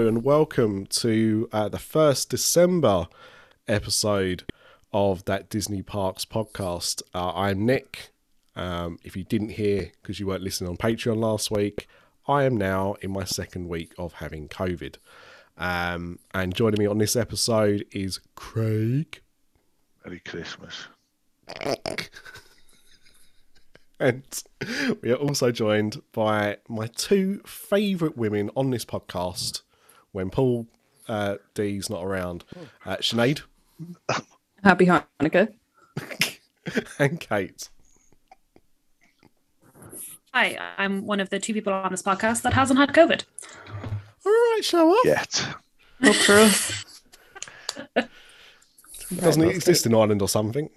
hello, and welcome to uh, the first December episode of that Disney Parks podcast. Uh, I'm Nick. Um, if you didn't hear because you weren't listening on Patreon last week, I am now in my second week of having COVID. Um, and joining me on this episode is Craig. Merry Christmas. And we are also joined by my two favourite women on this podcast when Paul uh, D's not around uh, Sinead Happy Hanukkah. and Kate. Hi, I'm one of the two people on this podcast that hasn't had COVID. All right, show up. Yet. Look for us. Doesn't it exist in Ireland or something?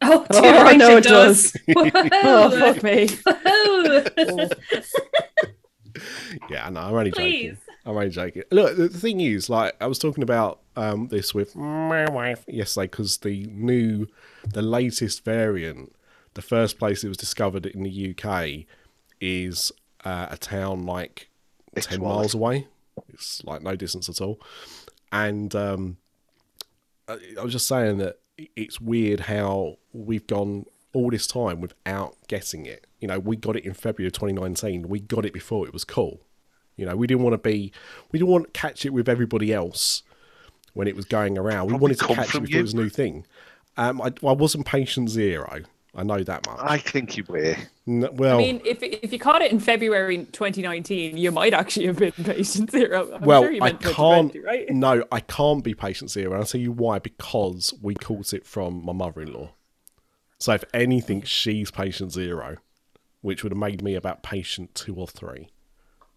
Oh, Oh, I know it it does. Oh, fuck me. Woohoo! Yeah, no, I'm only joking. I'm only joking. Look, the the thing is, like, I was talking about um, this with my wife yesterday because the new, the latest variant, the first place it was discovered in the UK is uh, a town like It's 10 Wally. miles away. It's like no distance at all. And um, I I was just saying that it's weird how we've gone all this time without getting it. You know, we got it in February of 2019. We got it before it was cool. You know, we didn't want to be, we didn't want to catch it with everybody else when it was going around. We Probably wanted to catch it from before it was a new thing. Um, I, I wasn't patient zero. I know that much. I think you were. N- well, I mean, if if you caught it in February 2019, you might actually have been patient zero. I'm well, sure you I can't. right? No, I can't be patient zero, and I'll tell you why. Because we caught it from my mother-in-law. So if anything, she's patient zero, which would have made me about patient two or three.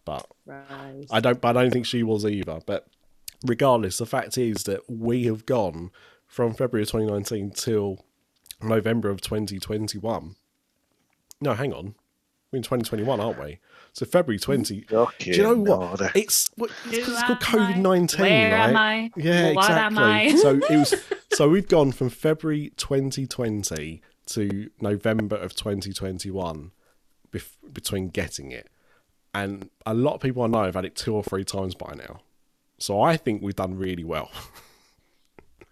But Right. I don't. But I don't think she was either. But regardless, the fact is that we have gone from February 2019 till November of 2021. No, hang on. We're in 2021, aren't we? So February 20. Okay, Do you know what? Nora. It's what, it's, 'cause it's called? COVID nineteen, Where right? am I? Yeah, What am exactly. I? so it was. So we've gone from February 2020 to November of 2021 bef- between getting it, and a lot of people I know have had it two or three times by now. So I think we've done really well.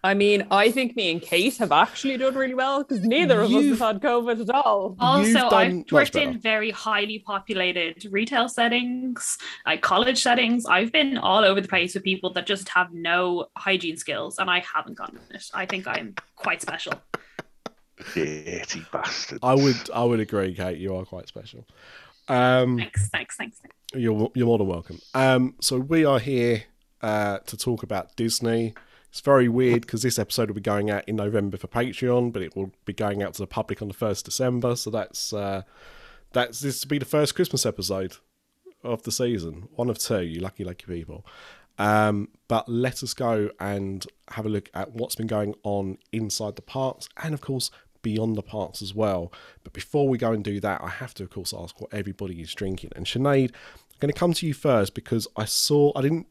I mean, I think me and Kate have actually done really well because neither of You've- us have had COVID at all. Also, I've worked better. in very highly populated retail settings, like college settings. I've been all over the place with people that just have no hygiene skills, and I haven't gotten it. I think I'm quite special. Dirty bastard. I would. I would agree, Kate. You are quite special. Um, Thanks, thanks, thanks. thanks. You're you're more than welcome. Um, so we are here uh, to talk about Disney. It's very weird because this episode will be going out in November for Patreon, but it will be going out to the public on the first December. So that's uh, that's this will be the first Christmas episode of the season, one of two. You lucky, lucky people. Um, but let us go and have a look at what's been going on inside the parks, and of course beyond the parks as well. But before we go and do that, I have to, of course, ask what everybody is drinking. And Sinead, I'm going to come to you first because I saw I didn't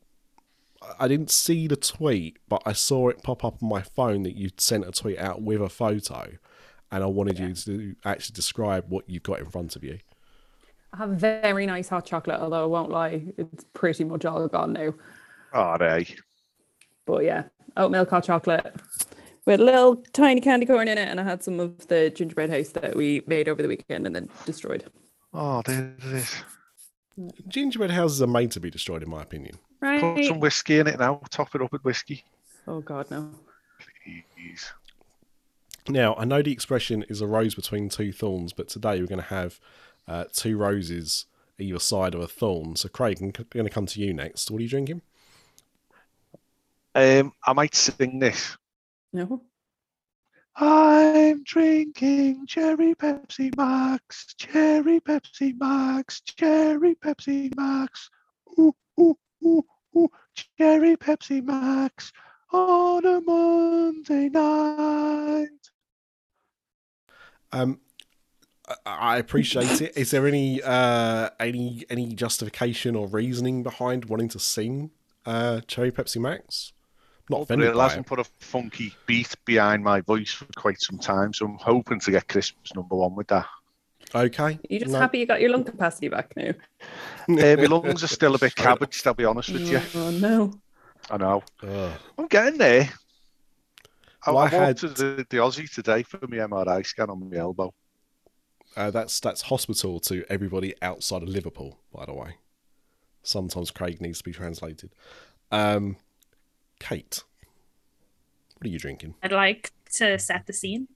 I didn't see the tweet, but I saw it pop up on my phone that you'd sent a tweet out with a photo, and I wanted you to actually describe what you've got in front of you. I have very nice hot chocolate, although I won't lie, it's pretty much all gone now. All right. But yeah, oat milk hot chocolate with a little tiny candy corn in it, and I had some of the gingerbread house that we made over the weekend and then destroyed. Oh, there it is. Gingerbread houses are made to be destroyed, in my opinion. Put some whiskey in it now. Top it up with whiskey. Oh god, no. Please. Now, I know the expression is a rose between two thorns, but today we're going to have uh, two roses either side of a thorn. So, Craig, I'm going to come to you next. What are you drinking? Um, I might sing this. No. I'm drinking cherry Pepsi Max, cherry Pepsi Max, cherry Pepsi Max. Ooh, ooh, ooh, ooh, cherry Pepsi Max on a Monday night. Um, I- I appreciate it. Is there any uh, any any justification or reasoning behind wanting to sing uh, Cherry Pepsi Max? Not But offended it by hasn't it. put a funky beat behind my voice for quite some time, so I'm hoping to get Christmas number one with that. Okay. You're just No. happy you got your lung capacity back now? Uh, my lungs are still a bit cabbaged, I'll be honest with you. Oh no. I know. Ugh. I'm getting there. I, Well, I I had- to the, the Aussie today for my MRI scan on my elbow. Uh, that's that's hospital to everybody outside of Liverpool, by the way. Sometimes Craig needs to be translated. Um, Kate, what are you drinking? I'd like to set the scene.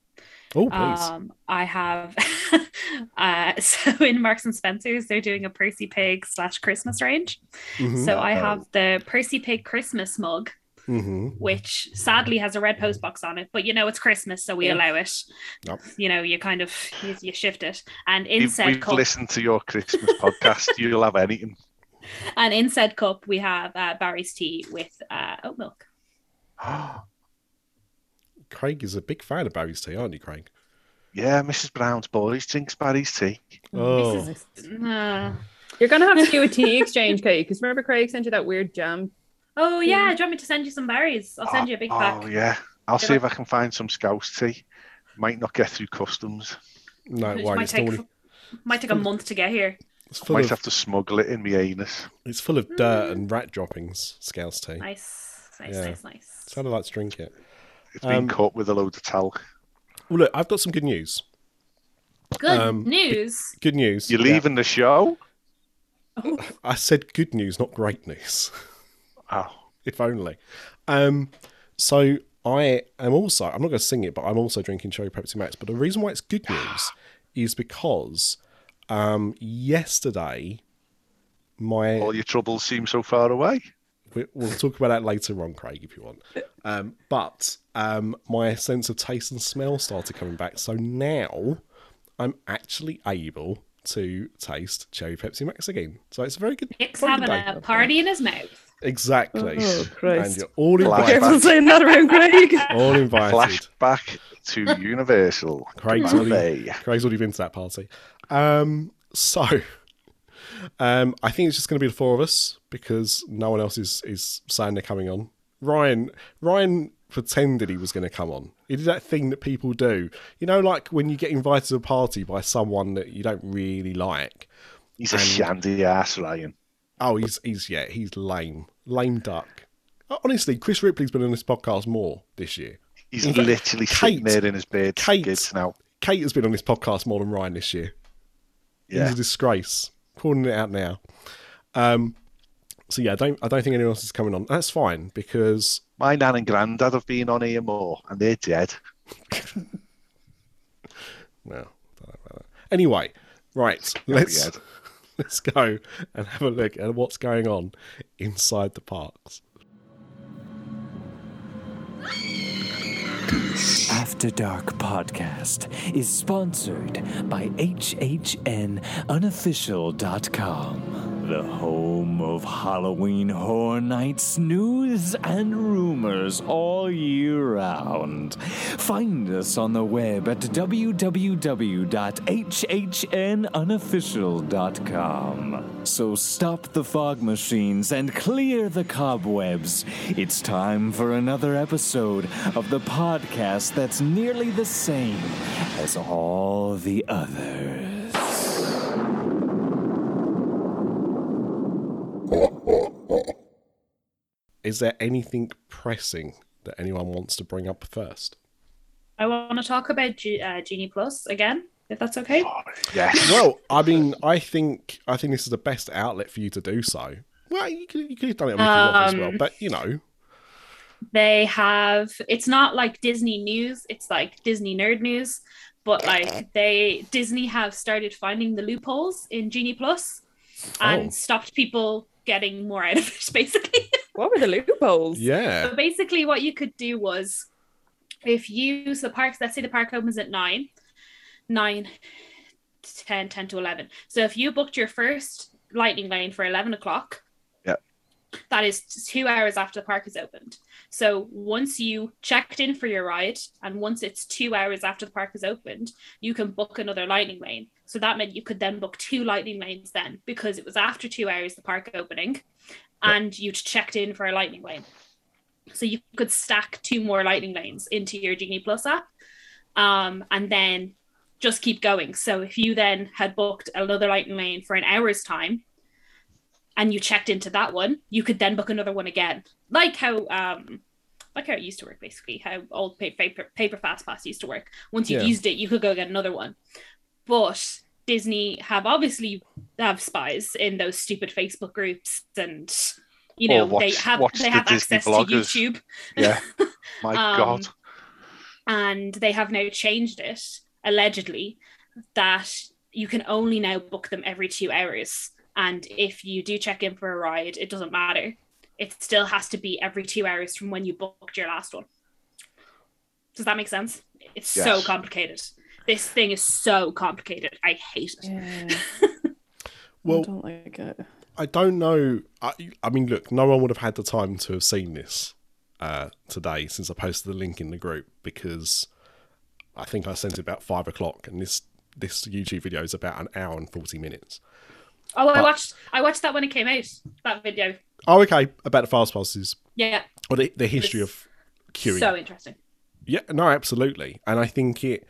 Oh, please. Um, I have uh, so in Marks and Spencers they're doing a Percy Pig slash Christmas range. Mhm. So I have the Percy Pig Christmas mug, Mhm. which sadly has a red post box on it, but you know it's Christmas, so we Yeah. allow it. Yep. You know, you kind of you, you shift it, and in If said we've cup, listened to your Christmas podcast, you'll have anything. and in said cup we have uh, Barry's tea with uh, oat milk. Craig is a big fan of Barry's tea, aren't you, Craig? yeah, Mrs. Brown's boys drinks Barry's tea. Oh, This Uh, You're gonna have to do a tea exchange, Kate, because remember Craig sent you that weird jam. oh yeah, do you want me to send you some Barry's? I'll send you a big oh, pack. Oh, yeah. I'll Did see I- if I can find some Scouse tea. Might not get through customs. no, Which worry, might take already, might take a month to get here. It's full Might of have to smuggle it in my anus. it's full of dirt and rat droppings. Scouse tea. Nice, nice, Yeah. nice, nice. So I'd like to drink it. It's been caught with a load of talc. Well, look, I've got some good news. Good um, news. Good news. You're Yeah. leaving the show? I said good news, not great news. Oh, if only. Um, so I am also, I'm not going to sing it, but I'm also drinking Cherry Pepsi Max. But the reason why it's good news is because um, yesterday, my all your troubles seem so far away. we- we'll talk about that later on, Craig, if you want. Um, but um, my sense of taste and smell started coming back. So now I'm actually able to taste Cherry Pepsi Max again. So it's a very good. Nick's having day. a party in his mouth. Exactly. Oh, and you're all invited. Careful saying that around Craig. All invited. Flashback to Universal. Craig's already, Craig's already been to that party. Um, so, um, I think it's just going to be the four of us because no one else is is saying they're coming on. Ryan, Ryan pretended he was going to come on. He did that thing that people do. You know, like when you get invited to a party by someone that you don't really like. He's a shandy ass, Ryan. Oh, he's he's yeah, he's lame, lame duck. Honestly, Chris Ripley's been on this podcast more this year. He's In fact, literally sitting Kate- there in his bed, Kate- now. Kate has been on this podcast more than Ryan this year. Yeah. He's a disgrace. Calling it out now. Um, so yeah, I don't I don't think anyone else is coming on. That's fine because My nan and granddad have been on here more, and they're dead. well, don't know about that. Anyway, right. Let's. Let's go and have a look at what's going on inside the parks. After Dark podcast is sponsored by HHNUnofficial.com, the home of Halloween Horror Nights news and rumors all year round. Find us on the web at www.hhnunofficial.com. So stop the fog machines and clear the cobwebs. It's time for another episode of the podcast that's nearly the same as all the others. Is there anything pressing that anyone wants to bring up first? I want to talk about G- uh, Genie Plus again, if that's okay. Yes. Well, I mean, I think I think this is the best outlet for you to do so. Well, you could, you could have done it on Mickey Mouse as well, Um, but you know, They have. It's not like Disney news. It's like Disney nerd news. But like they Disney have started finding the loopholes in Genie Plus and Oh. stopped people getting more out of it. Basically. What were the loopholes? yeah, So basically, what you could do was, if you so the parks, let's say the park opens at nine, nine, 10, 10 to eleven. So if you booked your first lightning lane for eleven o'clock, Yeah. That is two hours after the park is opened. So once you checked in for your ride, and once it's two hours after the park is opened, you can book another lightning lane. So that meant you could then book two lightning lanes then because it was after two hours the park opening, and you'd checked in for a lightning lane. So you could stack two more lightning lanes into your Genie Plus app, um, and then just keep going. So if you then had booked another lightning lane for an hour's time and you checked into that one, you could then book another one again. Like how um like how it used to work basically, how old paper paper, paper fast pass used to work. Once you've Yeah. used it, you could go get another one. But Disney have obviously have spies in those stupid Facebook groups and you know watch- they have they the have Disney access to. YouTube Yeah. My Um, God. and they have now changed it allegedly that you can only now book them every two hours and if you do check in for a ride it doesn't matter it still has to be every two hours from when you booked your last one does that make sense it's so complicated this thing is so complicated i hate it Yeah. I don't like it. I don't know. I, I mean, look, no one would have had the time to have seen this uh, today since I posted the link in the group because I think I sent it about five o'clock, and this this YouTube video is about an hour and forty minutes. Oh i But- watched i watched that when it came out that video Oh, okay. About the fast passes yeah or the, the history of queuing. so interesting Yeah, no, absolutely, and I think it,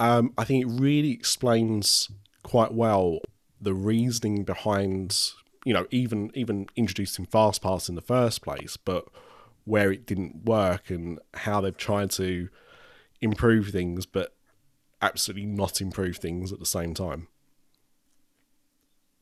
um, I think it really explains quite well the reasoning behind, you know, even even introducing fast FastPass in the first place, but where it didn't work and how they've tried to improve things, but absolutely not improve things at the same time.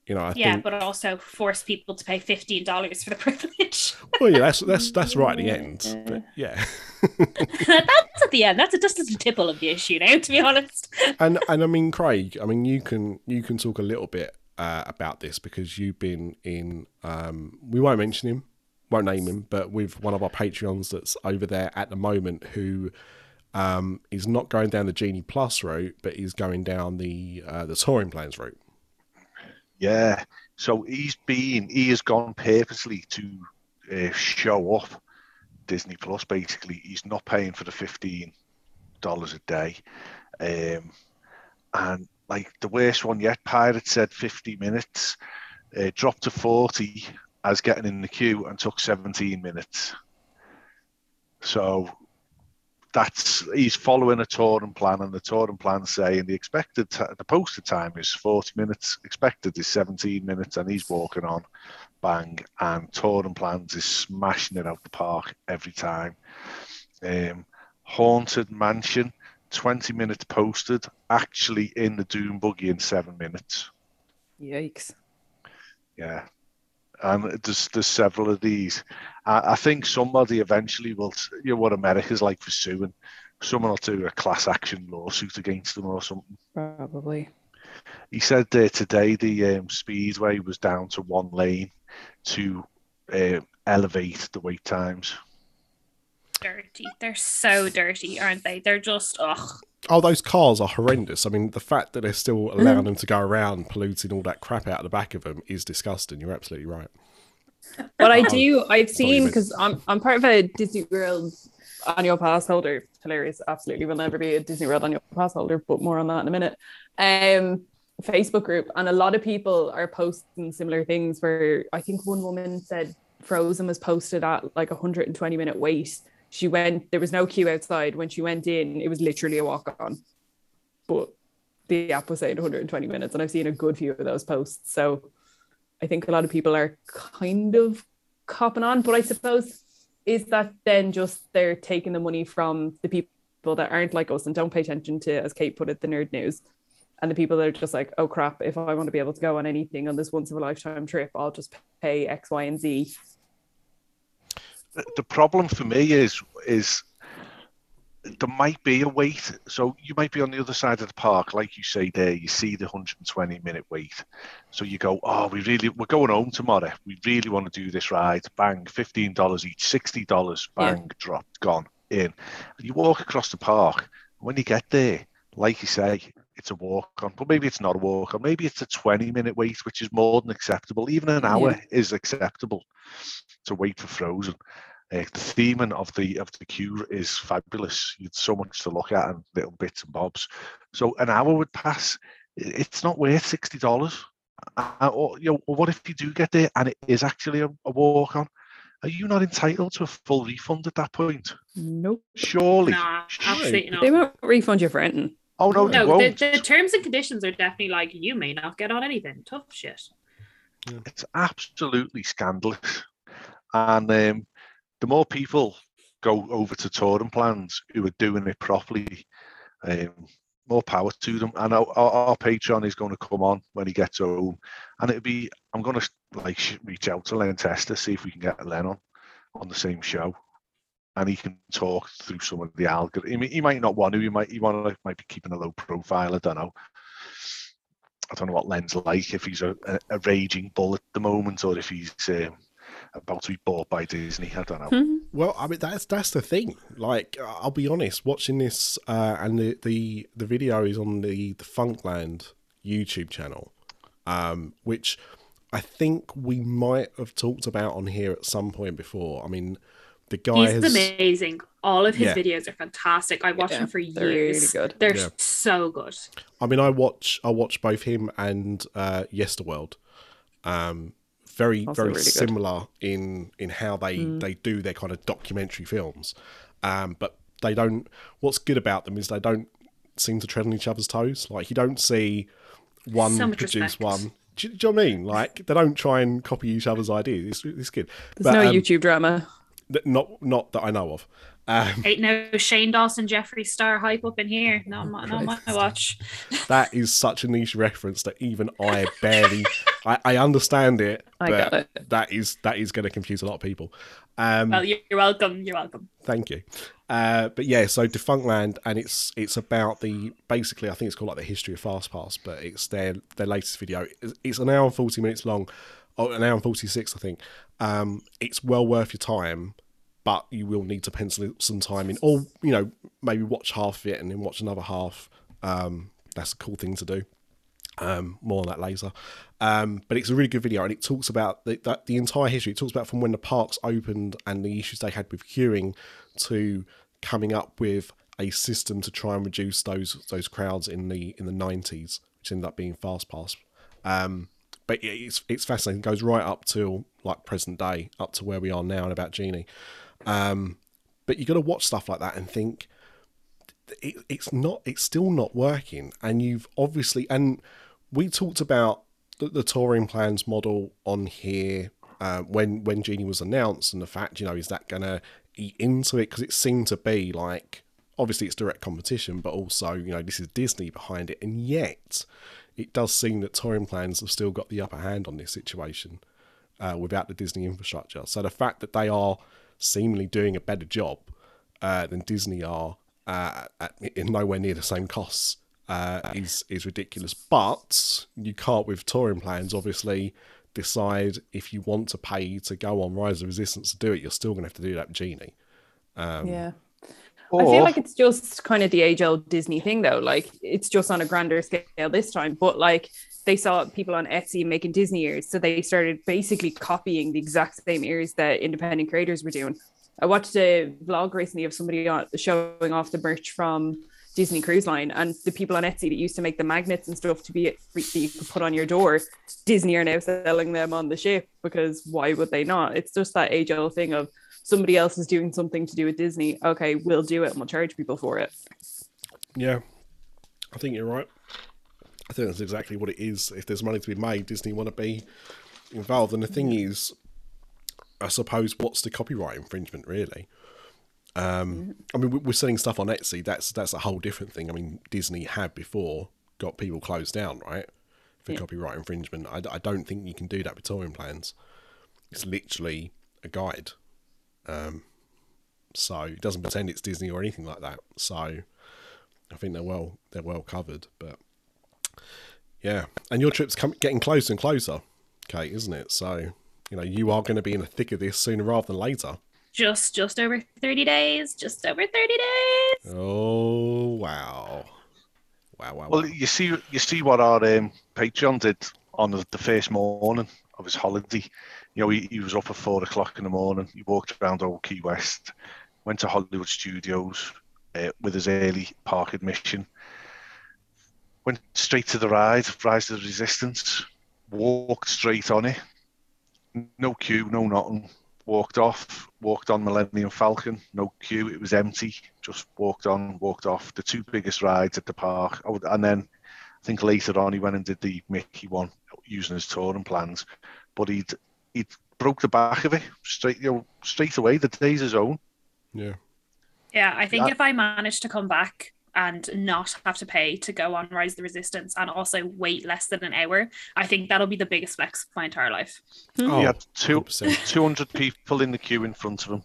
You know, I yeah think. but also force people to pay $15 for the privilege Well, yeah, that's that's that's right at the end, but yeah. that's at the end. That's a, just a tipple of the issue now, to be honest. and and I mean, Craig, I mean, you can you can talk a little bit uh, about this because you've been in. Um, we won't mention him, won't name him, but with one of our Patreons that's over there at the moment who um, is not going down the Genie Plus route, but is going down the uh, the touring plans route. Yeah. So he's been, he has gone purposely to uh, show up Disney Plus. Basically, he's not paying for the fifteen dollars a day, um, and like the worst one yet, Pirate said fifty minutes, uh, dropped to forty as getting in the queue and took seventeen minutes. So that's he's following a touring plan, and the touring plan saying the expected t- the posted time is 40 minutes, expected is 17 minutes, and he's walking on bang. And touring plans is smashing it out the park every time. Um, Haunted Mansion, 20 minutes posted, actually in the Doom Buggy in seven minutes. Yikes. Yeah. And there's there's several of these. I, I think somebody eventually will. You know what America's like for suing. Someone will do a class action lawsuit against them or something. Probably. He said uh, today the um, speedway was down to one lane to uh, elevate the wait times. Dirty. They're so dirty, aren't they? They're just ugh. Oh, those cars are horrendous. I mean, the fact that they're still allowing them to go around polluting all that crap out of the back of them is disgusting. You're absolutely right. But I do, I've seen because I'm I'm part of a Disney World annual pass holder. Hilarious, absolutely will never be a Disney World annual pass holder, but more on that in a minute. Um, Facebook group, and a lot of people are posting similar things. Where I think one woman said Frozen was posted at like a 120 minute wait. She went, there was no queue outside. When she went in, it was literally a walk on. But the app was saying 120 minutes, and I've seen a good few of those posts. So I think a lot of people are kind of copping on, but I suppose is that then just they're taking the money from the people that aren't like us and don't pay attention to, as Kate put it, the nerd news, and the people that are just like, oh crap, if I want to be able to go on anything on this once of a lifetime trip, I'll just pay X, Y, and Z. The- problem for me is is there might be a wait. So you might be on the other side of the park, like you say there. You see the 120 minute wait. So you go, oh, we really we're going home tomorrow. We really want to do this ride. Bang, fifteen dollars each, sixty dollars. Yeah. Bang, dropped, gone in. And you walk across the park. When you get there, like you say, it's a walk on, but maybe it's not a walk on. Maybe it's a 20 minute wait, which is more than acceptable. Even an hour is acceptable to wait for Frozen. Uh, the theming of the of the queue is fabulous. It's so much to look at and little bits and bobs. So an hour would pass. It's not worth sixty dollars. Uh, or you know, or what if you do get there and it is actually a, a walk on? Are you not entitled to a full refund at that point? Nope. Surely. Nah, absolutely not. They won't refund you for anything. Oh no, No, the, won't. the terms and conditions are definitely like you may not get on anything. Tough shit. It's absolutely scandalous. And um, the more people go over to touring plans who are doing it properly, um, more power to them. And our, our, our Patreon is going to come on when he gets home, and it'll be. I'm going to like reach out to Len Testa see if we can get Len on on the same show, and he can talk through some of the algorithm. He, might not want to. He might. He want to. Might be keeping a low profile. I don't know. I don't know what Len's like. If he's a, a, a raging bull at the moment, or if he's um, about to be bought by Disney. I don't know. Well, I mean that's that's the thing. Like, I'll be honest, watching this uh, and the, the the video is on the the Defunctland YouTube channel, um, which I think we might have talked about on here at some point before. I mean, the guy He's has amazing. All of his Yeah. videos are fantastic. I watched Yeah, them for they're really years. good. They're Yeah. so good. I mean, I watch I watch both him and uh, Yesterworld. Um, very Also very really good. similar in in how they they do their kind of documentary films, um, but they don't. What's good about them is they don't seem to tread on each other's toes. Like you don't see one So produce respect. one. Do, you- do you know what I mean? Like they don't try and copy each other's ideas. It's, it's good. There's But, no um, YouTube drama. th- Not not that I know of. Um, Ain't no Shane Dawson, Jeffree Star hype up in here. Not my, not my watch. that is such a niche reference that even I barely. I, I understand it. I but got it. That is that is going to confuse a lot of people. Um, Well, you're you're welcome. You're welcome. thank you. Uh, but yeah, so Defunctland, and it's it's about the basically I think it's called like the history of FastPass, but it's their their latest video. It's, it's an hour and forty minutes long, or an hour and forty six, I think. Um, it's well worth your time, but you will need to pencil some time in, or you know maybe watch half of it and then watch another half. Um, that's a cool thing to do. Um, more on that later. Um, but it's a really good video, and it talks about the, that, the entire history. It talks about from when the parks opened and the issues they had with queuing to coming up with a system to try and reduce those those crowds in the in the nineties, which ended up being FastPass. Um, but it's it's fascinating. It goes right up till like present day, up to where we are now and about Genie. Um, but you got to watch stuff like that and think it, it's not it's still not working. And you've obviously and we talked about the, the touring plans model on here uh, when when genie was announced and the fact you know is that gonna eat into it? Because it seemed to be like obviously it's direct competition but also you know this is disney behind it. And yet it does seem that touring plans have still got the upper hand on this situation uh, without the disney infrastructure. So the fact that they are seemingly doing a better job uh, than Disney are uh, at, in nowhere near the same costs uh, is is ridiculous. But you can't with touring plans obviously decide if you want to pay to go on Rise of Resistance to do it. You're still going to have to do that with Genie. Um, yeah. I feel like it's just kind of the age old Disney thing, though. Like it's just on a grander scale this time, but like they saw people on Etsy making Disney ears, so they started basically copying the exact same ears that independent creators were doing. I watched a vlog recently of somebody showing off the merch from Disney Cruise Line, and the people on Etsy that used to make the magnets and stuff to be put on your door. Disney are now selling them on the ship because why would they not? It's just that age old thing of somebody else is doing something to do with Disney. Okay, we'll do it and we'll charge people for it. Yeah, I think you're right. I think that's exactly what it is. If there's money to be made, Disney want to be involved. And the thing is, I suppose, what's the copyright infringement really? Um, I mean, we- we're selling stuff on Etsy. That's that's a whole different thing. I mean, Disney had before got people closed down, right, for Yeah. copyright infringement. I, I don't think you can do that with touring plans. It's literally a guide. Um, so it doesn't pretend it's Disney or anything like that. So I think they're well they're well covered. But yeah, and your trip's come, getting closer and closer, Kate, isn't it? So you know you are going to be in the thick of this sooner rather than later. Just just over 30 days. Just over 30 days. Oh wow, wow, wow. well, wow. you see, you see what our um, Patreon did on the, the first morning of his holiday. You know, he, he was up at four o'clock in the morning. He walked around Old Key West, went to Hollywood Studios uh, with his early park admission, went straight to the ride, Rise of the Resistance, walked straight on it. No queue, no nothing. walked off, walked on Millennium Falcon, no queue, it was empty. Just walked on, walked off. The two biggest rides at the park, Oh, and then I think later on he went and did the Mickey one using his touring plans, but he'd he'd broke the back of it straight you know straight away. The day's his own. Yeah. Yeah, I think Yeah. if I manage to come back and not have to pay to go on Rise of the Resistance and also wait less than an hour, I think that'll be the biggest flex of my entire life. Hmm. Oh, he had two, 200 people in the queue in front of him.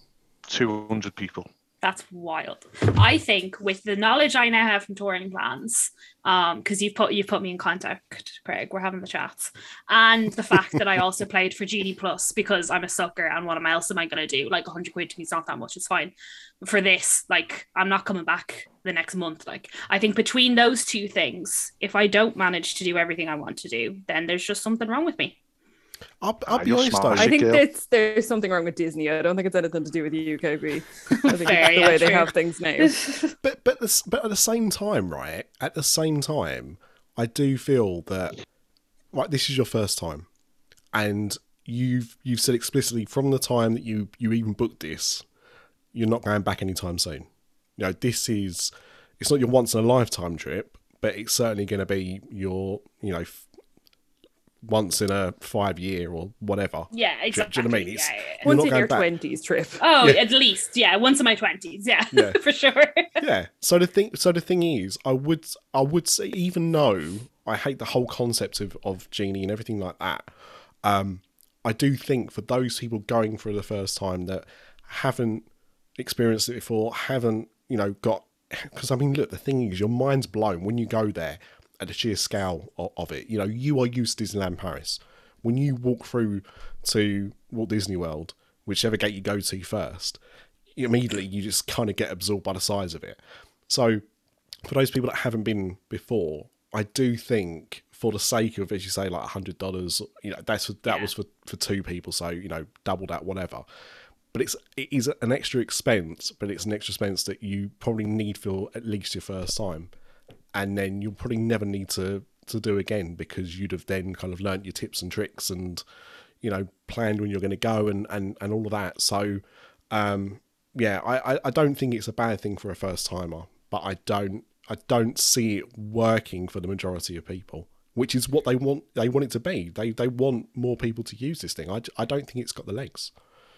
200 people. That's wild. I think with the knowledge I now have from touring plans, um, because you've put you've put me in contact, Craig. We're having the chats, and the fact that I also played for Genie Plus because I'm a sucker, and what else am I gonna do? Like 100 quid to me is not that much. It's fine. For this, like I'm not coming back the next month. Like I think between those two things, if I don't manage to do everything I want to do, then there's just something wrong with me. I'll, I'll Ah, be you're honest though. I think girl. that's there's something wrong with Disney. I don't think it's anything to do with you, KB. I think Fair, it's the yeah, way they have things now. But but the, but at the same time, right? At the same time, I do feel that right. This is your first time, and you've you've said explicitly from the time that you you even booked this, you're not going back anytime soon. You know, this is it's not your once in a lifetime trip, but it's certainly going to be your you know f- once in a five year or whatever. Yeah, exactly. do you know what I mean? It's- Yeah, yeah, yeah. Once in your back. twenties trip. Oh, Yeah. at least, yeah, once in my twenties, yeah, Yeah. for sure. yeah. So the thing, so the thing is, I would, I would say, even though I hate the whole concept of of genie and everything like that, um, I do think for those people going for the first time that haven't experienced it before, haven't you know got, because I mean, look, the thing is, your mind's blown when you go there at the sheer scale of, of it. You know, you are used to Disneyland Paris. When you walk through to Walt Disney World, whichever gate you go to first, immediately you just kind of get absorbed by the size of it. So for those people that haven't been before, I do think for the sake of, as you say, like a hundred dollars, you know, that's that Yeah. was for for two people, so you know, double that, whatever. But it's it is an extra expense, but it's an extra expense that you probably need for at least your first time, and then you'll probably never need to to do again because you'd have then kind of learnt your tips and tricks and you know planned when you're going to go and and and all of that. So um, yeah, I, I- don't think it's a bad thing for a first timer, but I don't I don't see it working for the majority of people, which is what they want they want it to be. They they want more people to use this thing. i, I don't think it's got the legs.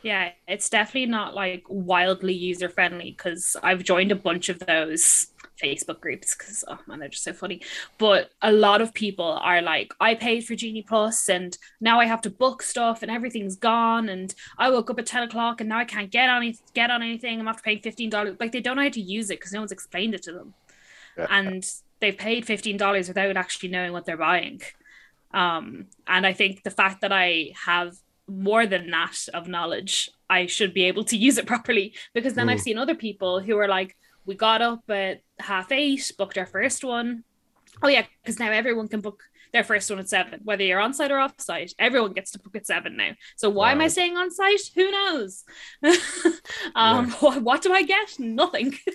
Yeah, it's definitely not like wildly user friendly because I've joined a bunch of those Facebook groups because oh man, they're just so funny. But a lot of people are like, I paid for Genie Plus and now I have to book stuff and everything's gone. And I woke up at 10 o'clock and now I can't get on it, get on anything. I'm after paying $15. Like they don't know how to use it because no one's explained it to them. Yeah. And they've paid $15 without actually knowing what they're buying. Um, and I think the fact that I have more than that of knowledge, I should be able to use it properly. Because then I've Mm. seen other people who are like, we got up at half eight, booked our first one. Oh yeah, because now everyone can book their first one at seven, whether you're on site or off site. Everyone gets to book at seven now. So why am I Wow. staying on site? Who knows? um, what, what do I get? Nothing.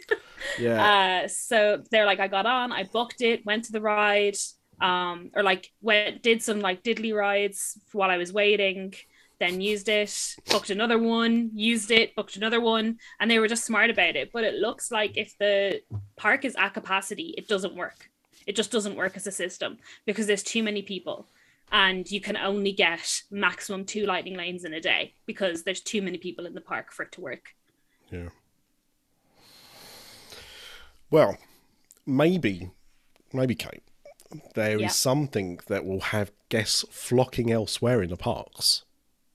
Yeah. Uh, so they're like, I got on, I booked it, went to the ride, um, or like went did some like diddly rides while I was waiting, then used it, booked another one, used it, booked another one, and they were just smart about it. But it looks like if the park is at capacity, it doesn't work. It just doesn't work as a system because there's too many people. And you can only get maximum two lightning lanes in a day because there's too many people in the park for it to work. Yeah. Well, maybe, maybe Kate, there is Yeah. something that will have guests flocking elsewhere in the parks,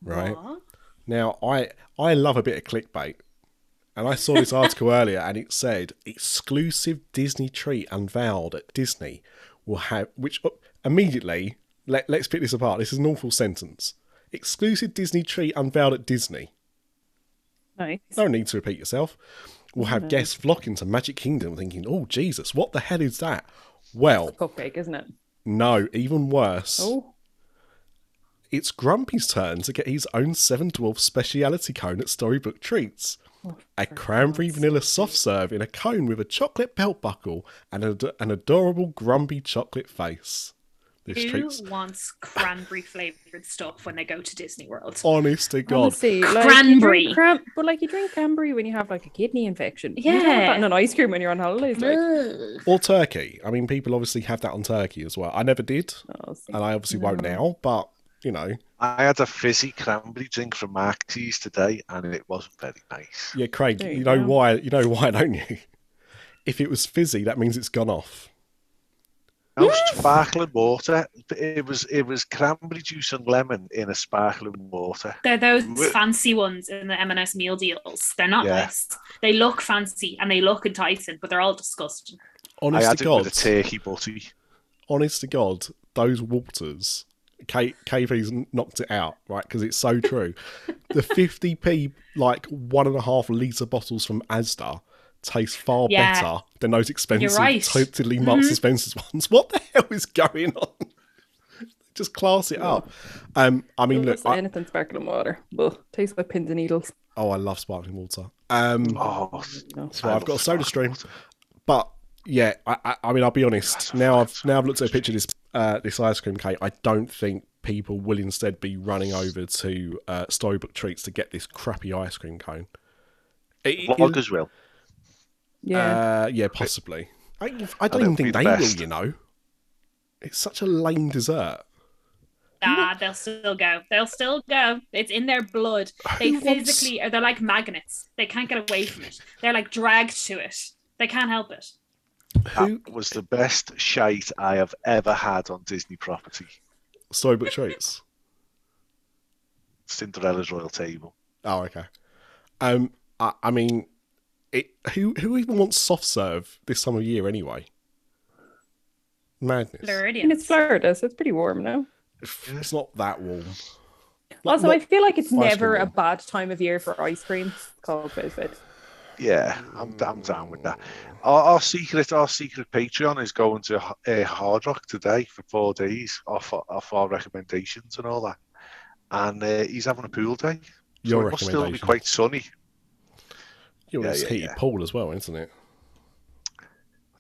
right? What? Now, I I love a bit of clickbait, and I saw this article earlier, and it said exclusive Disney treat unveiled at Disney will have which oh, immediately let let's pick this apart. This is an awful sentence. Exclusive Disney treat unveiled at Disney. Nice. No need to repeat yourself. We'll have guests flocking to Magic Kingdom thinking, oh, Jesus, what the hell is that? Well, Cupcake, isn't it? no, even worse. Oh, It's Grumpy's turn to get his own 712 speciality cone at Storybook Treats. Oh, a cranberry vanilla soft serve in a cone with a chocolate belt buckle and a, an adorable Grumpy chocolate face. This Who treats. wants cranberry flavored stuff when they go to Disney World? Honest to God. Honestly, like, Cranberry. drink cran- but like you drink cranberry when you have like a kidney infection. You have Yeah. that in an ice cream when you're on holidays. Like, Or turkey. I mean, people obviously have that on turkey as well. I never did, oh, and I obviously won't now. But you know, I had a fizzy cranberry drink from Marky's today, and it wasn't very nice. yeah, Craig, you you know go. why? You know why, don't you? If it was fizzy, that means it's gone off. No sparkling water. It was it was cranberry juice and lemon in a sparkling water. They're those fancy ones in the M&S meal deals. They're not Yeah. nice. They look fancy and they look enticing, but they're all disgusting. Honest I Honest had to it God, with a turkey butty. honest to God, those waters, K- KV's knocked it out, right? Because it's so true. the 50p, like one and a half litre bottles from Asda taste far Yeah. better than those expensive, right. totally Marks Mhm. and Spencer's ones. What the hell is going on? Just class it up. Um, I mean, look, I, anything sparkling water. Well, tastes like pins and needles. oh, I love sparkling water. Um, Oh, No. so I I've got a love soda stream. But yeah, I, I, I mean, I'll be honest. Now I've now I've looked at a picture of this uh, this ice cream cake. I don't think people will instead be running over to uh, Storybook Treats to get this crappy ice cream cone. It- it- Vloggers will. Yeah. uh, yeah, possibly. I, I don't even think the they best. will. You know, it's such a lame dessert. Ah, they'll still go. They'll still go. It's in their blood. They Who wants- physically are they're like magnets. They can't get away from it. They're like dragged to it. They can't help it. Who That was the best shite I have ever had on Disney property. Storybook Treats? Cinderella's Royal Table. Oh, okay. Um, I, I mean, it. Who who even wants soft serve this time of year anyway? Madness. and Floridians. it's Florida, so it's pretty warm now. It's not that warm. Not- Also, not- I feel like it's never cream a bad time of year for ice cream. Called Fitbit. Yeah, I'm, I'm down with that. Our, our secret, our secret Patreon is going to uh, Hard Rock today for four days off off our recommendations and all that. And uh, he's having a pool day. Your so it must still be quite sunny. Your Yeah, yeah, heated yeah. pool as well, isn't it? I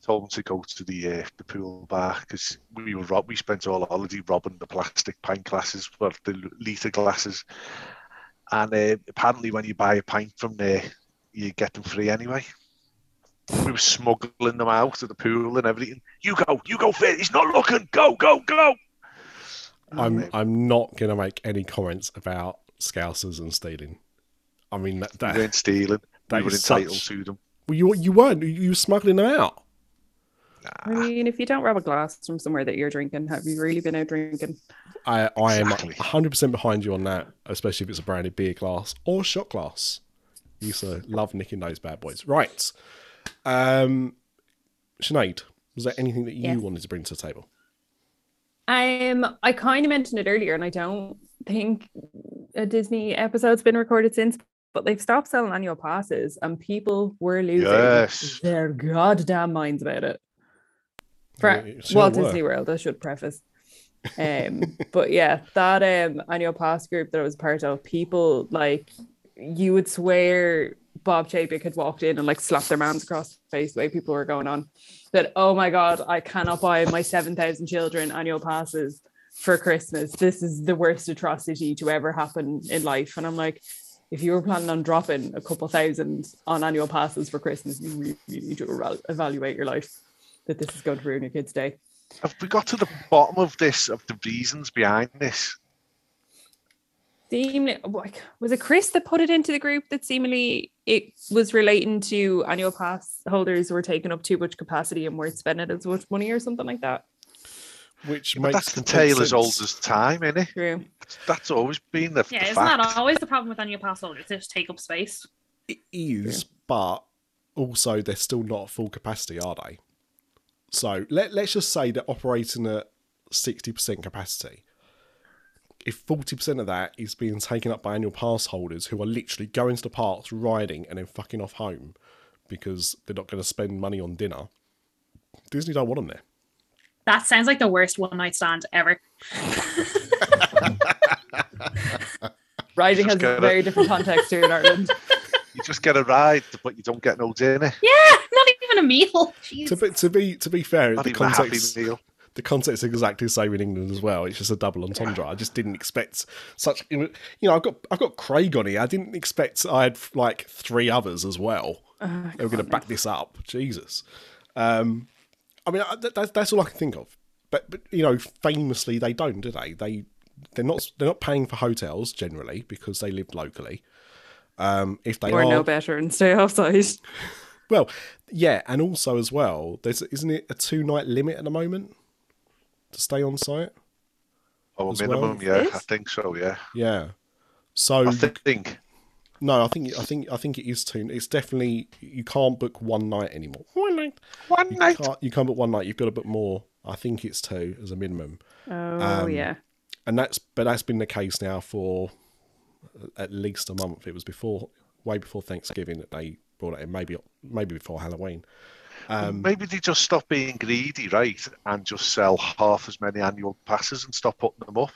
told him to go to the uh, the pool bar because we were rob- we spent all holiday robbing the plastic pint glasses, well, the liter glasses. And uh, apparently, when you buy a pint from there, you get them free anyway. We were smuggling them out of the pool and everything. You go, you go, fit. He's not looking. Go, go, go. I'm And, uh, I'm not gonna make any comments about scousers and stealing. I mean that, we weren't stealing. that we were entitled such- to them. well, you you weren't you were smuggling them out. I mean, if you don't grab a glass from somewhere that you're drinking, have you really been out drinking? I I am 100 percent behind you on that, especially if it's a branded beer glass or shot glass. Used to love nicking those bad boys. Right, um, Sinead, was there anything that you Yes. wanted to bring to the table? Um, I kind of mentioned it earlier, and I don't think a Disney episode's been recorded since, but they've stopped selling annual passes, and people were losing Yes. their goddamn minds about it. For Yeah, sure Walt were. Disney World, I should preface. Um, but yeah, that um annual pass group that I was part of, people like you would swear Bob Chapek had walked in and like slapped their hands across the face the way people were going on. That oh my god, I cannot buy my seven thousand children annual passes for Christmas. This is the worst atrocity to ever happen in life. And I'm like, if you were planning on dropping a couple thousand on annual passes for Christmas, you really need to evaluate your life. That this is going to ruin your kid's day. Have we got to the bottom of this, of the reasons behind this? Seemingly like was it Chris that put it into the group that seemingly it was relating to annual pass holders were taking up too much capacity and weren't spending as much money or something like that. Which But makes that's the complete tale as old sense. as time, innit? True. That's always been the, Yeah, the isn't fact. that always the problem with annual pass holders? They just take up space. It is, but also they're still not at full capacity, are they? So let let's just say they're operating at sixty percent capacity. If forty percent of that is being taken up by annual pass holders who are literally going to the parks, riding, and then fucking off home because they're not going to spend money on dinner, Disney don't want them there. That sounds like the worst one night stand ever. Riding has a it. very different context here in Ireland. You just get a ride, but you don't get no dinner. Yeah, not even a meal. To be to be to be fair, Not the even a happy context meal. The concept's exactly the same in England as well. It's just a double entendre. I just didn't expect such. You know, I've got I've got Craig on here. I didn't expect I had like three others as well. Uh, they were going to back this up. Jesus. Um, I mean, that, that's all I can think of. But but you know, famously they don't, do they? They they're not they're not paying for hotels generally because they live locally. Um, if they or are, no better and stay offside. well, yeah, and also as well, there's isn't it a two night limit at the moment to stay on site? Oh, As minimum, well? yeah, Is? I think so. Yeah, Yeah. So I think. no, I think I think I think it is two. It's definitely you can't book one night anymore. One night. One You night. can't, you can't book one night. You've got to book more. I think it's two as a minimum, Oh Um, yeah. and that's but that's been the case now for at least a month. It was before, way before Thanksgiving that they brought it in. Maybe maybe before Halloween. Um, Maybe they just stop being greedy, right, and just sell half as many annual passes and stop putting them up.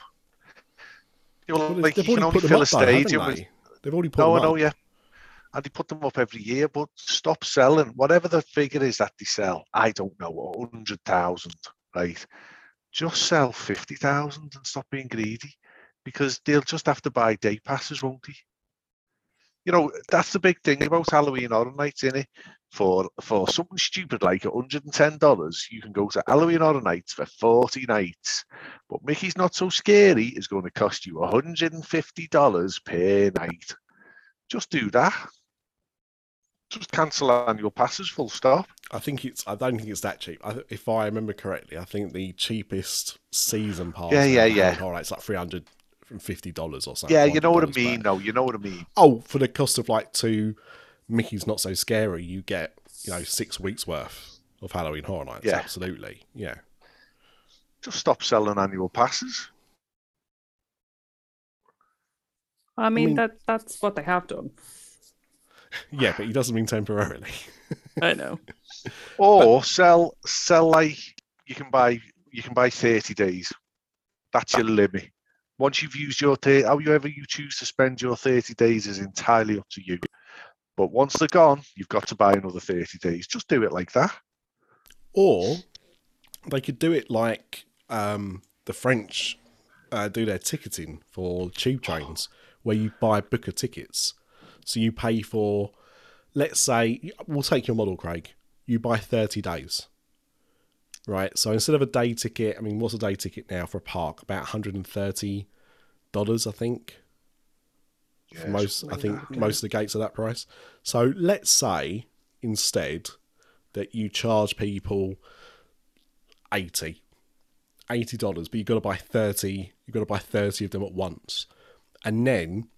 You know, well, like they've you can only put them fill up, a stadium with they? They've already put No, I them know, up. yeah. And they put them up every year, but stop selling whatever the figure is that they sell. I don't know, a hundred thousand, right? Just sell fifty thousand and stop being greedy, because they'll just have to buy day passes, won't they? You know, that's the big thing about Halloween Horror Nights, innit? For for something stupid like hundred and ten dollars, you can go to Halloween Horror Nights for forty nights. But Mickey's Not So Scary is going to cost you hundred and fifty dollars per night. Just do that. Just cancel annual passes, full stop. I think it's. I don't think it's that cheap. I, if I remember correctly, I think the cheapest season pass. Yeah, yeah, yeah. All right, it's like three hundred fifty dollars or something. Yeah, you know what I mean. but- No, you know what I mean. Oh, for the cost of like two Mickey's Not So Scary, you get you know six weeks worth of Halloween Horror Nights. Yeah. absolutely. Yeah. Just stop selling annual passes. I mean, mean- that that's what they have done. Yeah, but he doesn't mean temporarily. I know. Or sell sell like you can buy you can buy 30 days. That's your limit. Once you've used your thirty, however you choose to spend your 30 days is entirely up to you. But once they're gone, you've got to buy another 30 days. Just do it like that. Or they could do it like um, the French uh, do their ticketing for tube trains, where you buy booker tickets. So you pay for, let's say, we'll take your model, Craig. You buy 30 days. Right. So instead of a day ticket, I mean, what's a day ticket now for a park? About $130, I think. For Yeah, most, I think that. most of the gates are that price. So let's say instead that you charge people 80 80 dollars but you've got to buy 30 you've got to buy 30 of them at once and then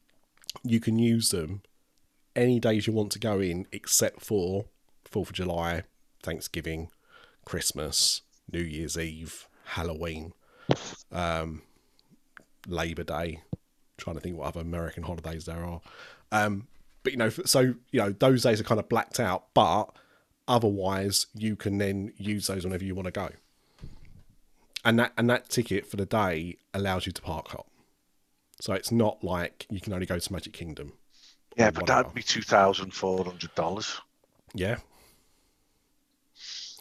you can use them any days you want to go in except for 4th of July Thanksgiving Christmas New Year's Eve Halloween um Labor Day trying to think what other American holidays there are. Um but you know so you know those days are kind of blacked out but otherwise you can then use those whenever you want to go. And that and that ticket for the day allows you to park up so it's not like you can only go to magic kingdom. Yeah, but whatever. that'd be $2,400. yeah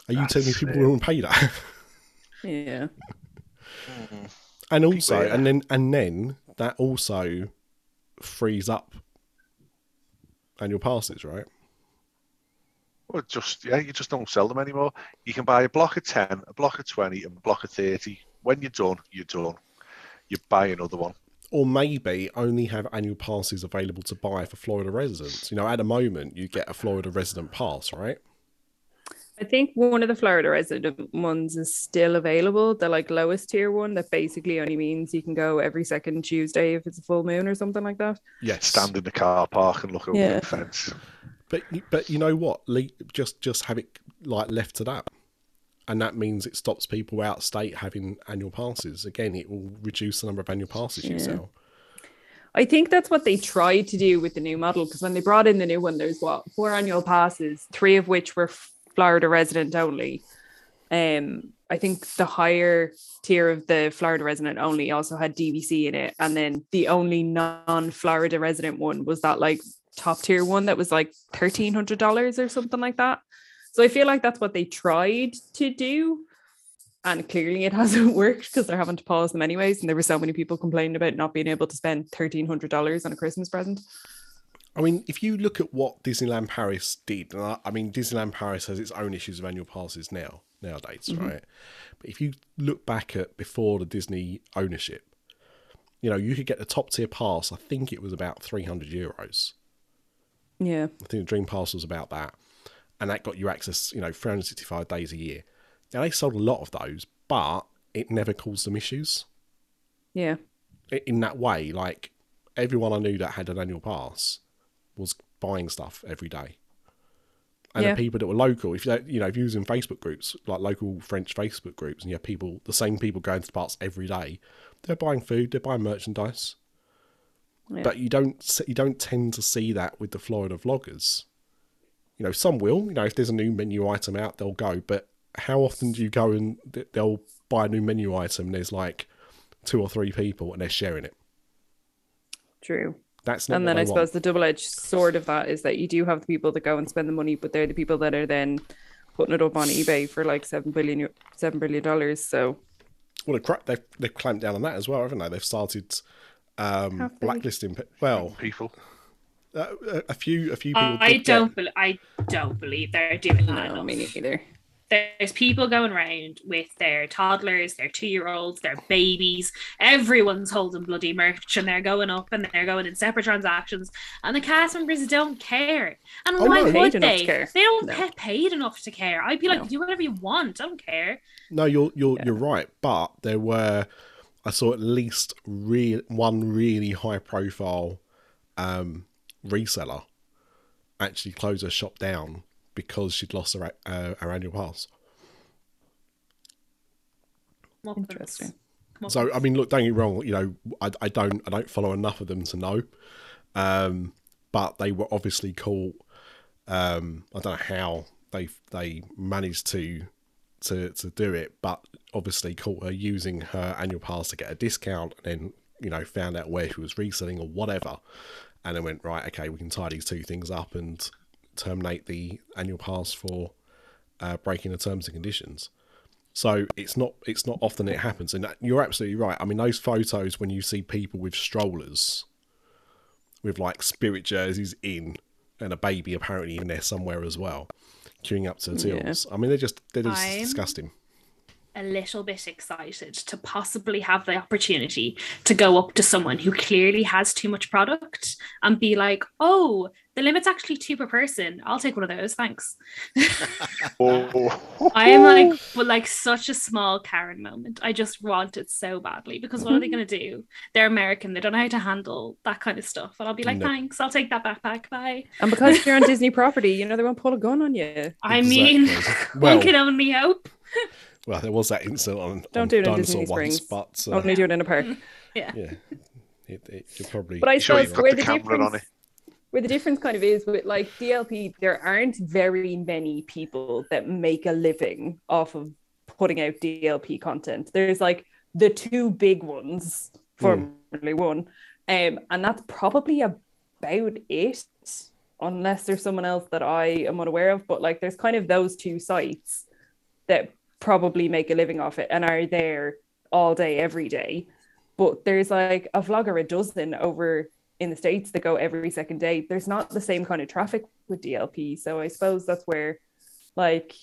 are you That's telling me people it. won't pay that Yeah. Hmm. and also yeah. and then and then that also frees up annual passes right Well, just yeah, you just don't sell them anymore. You can buy a block of ten, a block of twenty, and a block of thirty. When you're done, you're done. You buy another one. or maybe only have annual passes available to buy for Florida residents. You know, at the moment, you get a Florida resident pass, right? I think one of the Florida resident ones is still available. The like lowest tier one that basically only means you can go every second Tuesday if it's a full moon or something like that. Yes. Stand in the car park and look over Yeah. the fence. But but you know what? Le- just just have it like left to that, and that means it stops people out of state having annual passes. Again, it will reduce the number of annual passes you sell. I think that's what they tried to do with the new model because when they brought in the new one, there's what four annual passes, three of which were Florida resident only. Um, I think the higher tier of the Florida resident only also had DVC in it, and then the only non-Florida resident one was that like top tier one that was like thirteen hundred dollars or something like that. So I feel like that's what they tried to do, and clearly it hasn't worked because they're having to pause them anyways. And there were so many people complaining about not being able to spend thirteen hundred dollars on a Christmas present. I mean, if you look at what Disneyland Paris did, and I, I mean, Disneyland Paris has its own issues of annual passes now nowadays, mm-hmm. right? But if you look back at before the Disney ownership, you know, you could get the top tier pass. I think it was about three hundred euros. Yeah, I think the Dream Pass was about that, and that got you access, you know, 365 days a year. Now they sold a lot of those, but it never caused them issues yeah, in that way. Like everyone I knew that had an annual pass was buying stuff every day, and Yeah. the people that were local, if you you know, if you was in Facebook groups like local French Facebook groups, and you have people, the same people going to the parks every day, they're buying food, they're buying merchandise. Yeah. But you don't you don't tend to see that with the Florida vloggers. You know, some will. You know, if there's a new menu item out, they'll go. But how often do you go and they'll buy a new menu item? And there's like two or three people, and they're sharing it. true. That's not. and then they I suppose the double edged sword of that is that you do have the people that go and spend the money, but they're the people that are then putting it up on eBay for like seven billion eu- seven billion dollars. So Well, they've, they've they've clamped down on that as well, haven't they? They've started um, blacklisting. Well, People. uh, a- a few a few people. I don't. Bel I don't believe they're doing that. no, enough. me neither. There's people going around with their toddlers, their two-year-olds, their babies. Everyone's holding bloody merch, and they're going up and they're going in separate transactions. And the cast members don't care. And Oh, why no. would Paid enough to they? They don't No. get paid enough to care. I'd be like, No. do whatever you want. I don't care. No, you're you're Yeah. you're right, but there were I saw at least real one really high profile um, reseller actually close her shop down because she'd lost her uh, her annual pass. Interesting. So I mean, look, don't get me wrong. You know, I, I don't I don't follow enough of them to know, um, but they were obviously caught. Um, I don't know how they they managed to to to do it, but obviously caught her using her annual pass to get a discount, and then you know found out where she was reselling or whatever, and then went right. Okay, we can tie these two things up and terminate the annual pass for uh, breaking the terms and conditions. So it's not it's not often it happens, and that- you're absolutely right. I mean, those photos when you see people with strollers, with like spirit jerseys in, and a baby apparently in there somewhere as well, queuing up to the Yeah. I mean, they're just they're just I'm- disgusting. a little bit excited to possibly have the opportunity to go up to someone who clearly has too much product and be like, oh, the limit's actually two per person. I'll take one of those. Thanks. Oh, I am like, but like such a small Karen moment. I just want it so badly because what are they going to do? They're American. They don't know how to handle that kind of stuff. And I'll be like, No. thanks. I'll take that backpack. Bye. And because you're on Disney property, you know they won't pull a gun on you. I mean, Exactly. one Well- can only hope. Well, there was that incident on, Don't on do it in Dinosaur Disney once, Springs. but uh, Only do it in a park. Yeah. yeah, it, it, you're probably. But I Sure, suppose you've got where the the, camera on difference, where the difference kind of is with like DLP, there aren't very many people that make a living off of putting out DLP content. There's like the two big ones, Formula One, um, and that's probably about it, unless there's someone else that I am unaware of. But like, there's kind of those two sites that probably make a living off it and are there all day, every day. But there's like a vlogger a dozen over in the States that go every second day. There's not the same kind of traffic with DLP. So I suppose that's where, like,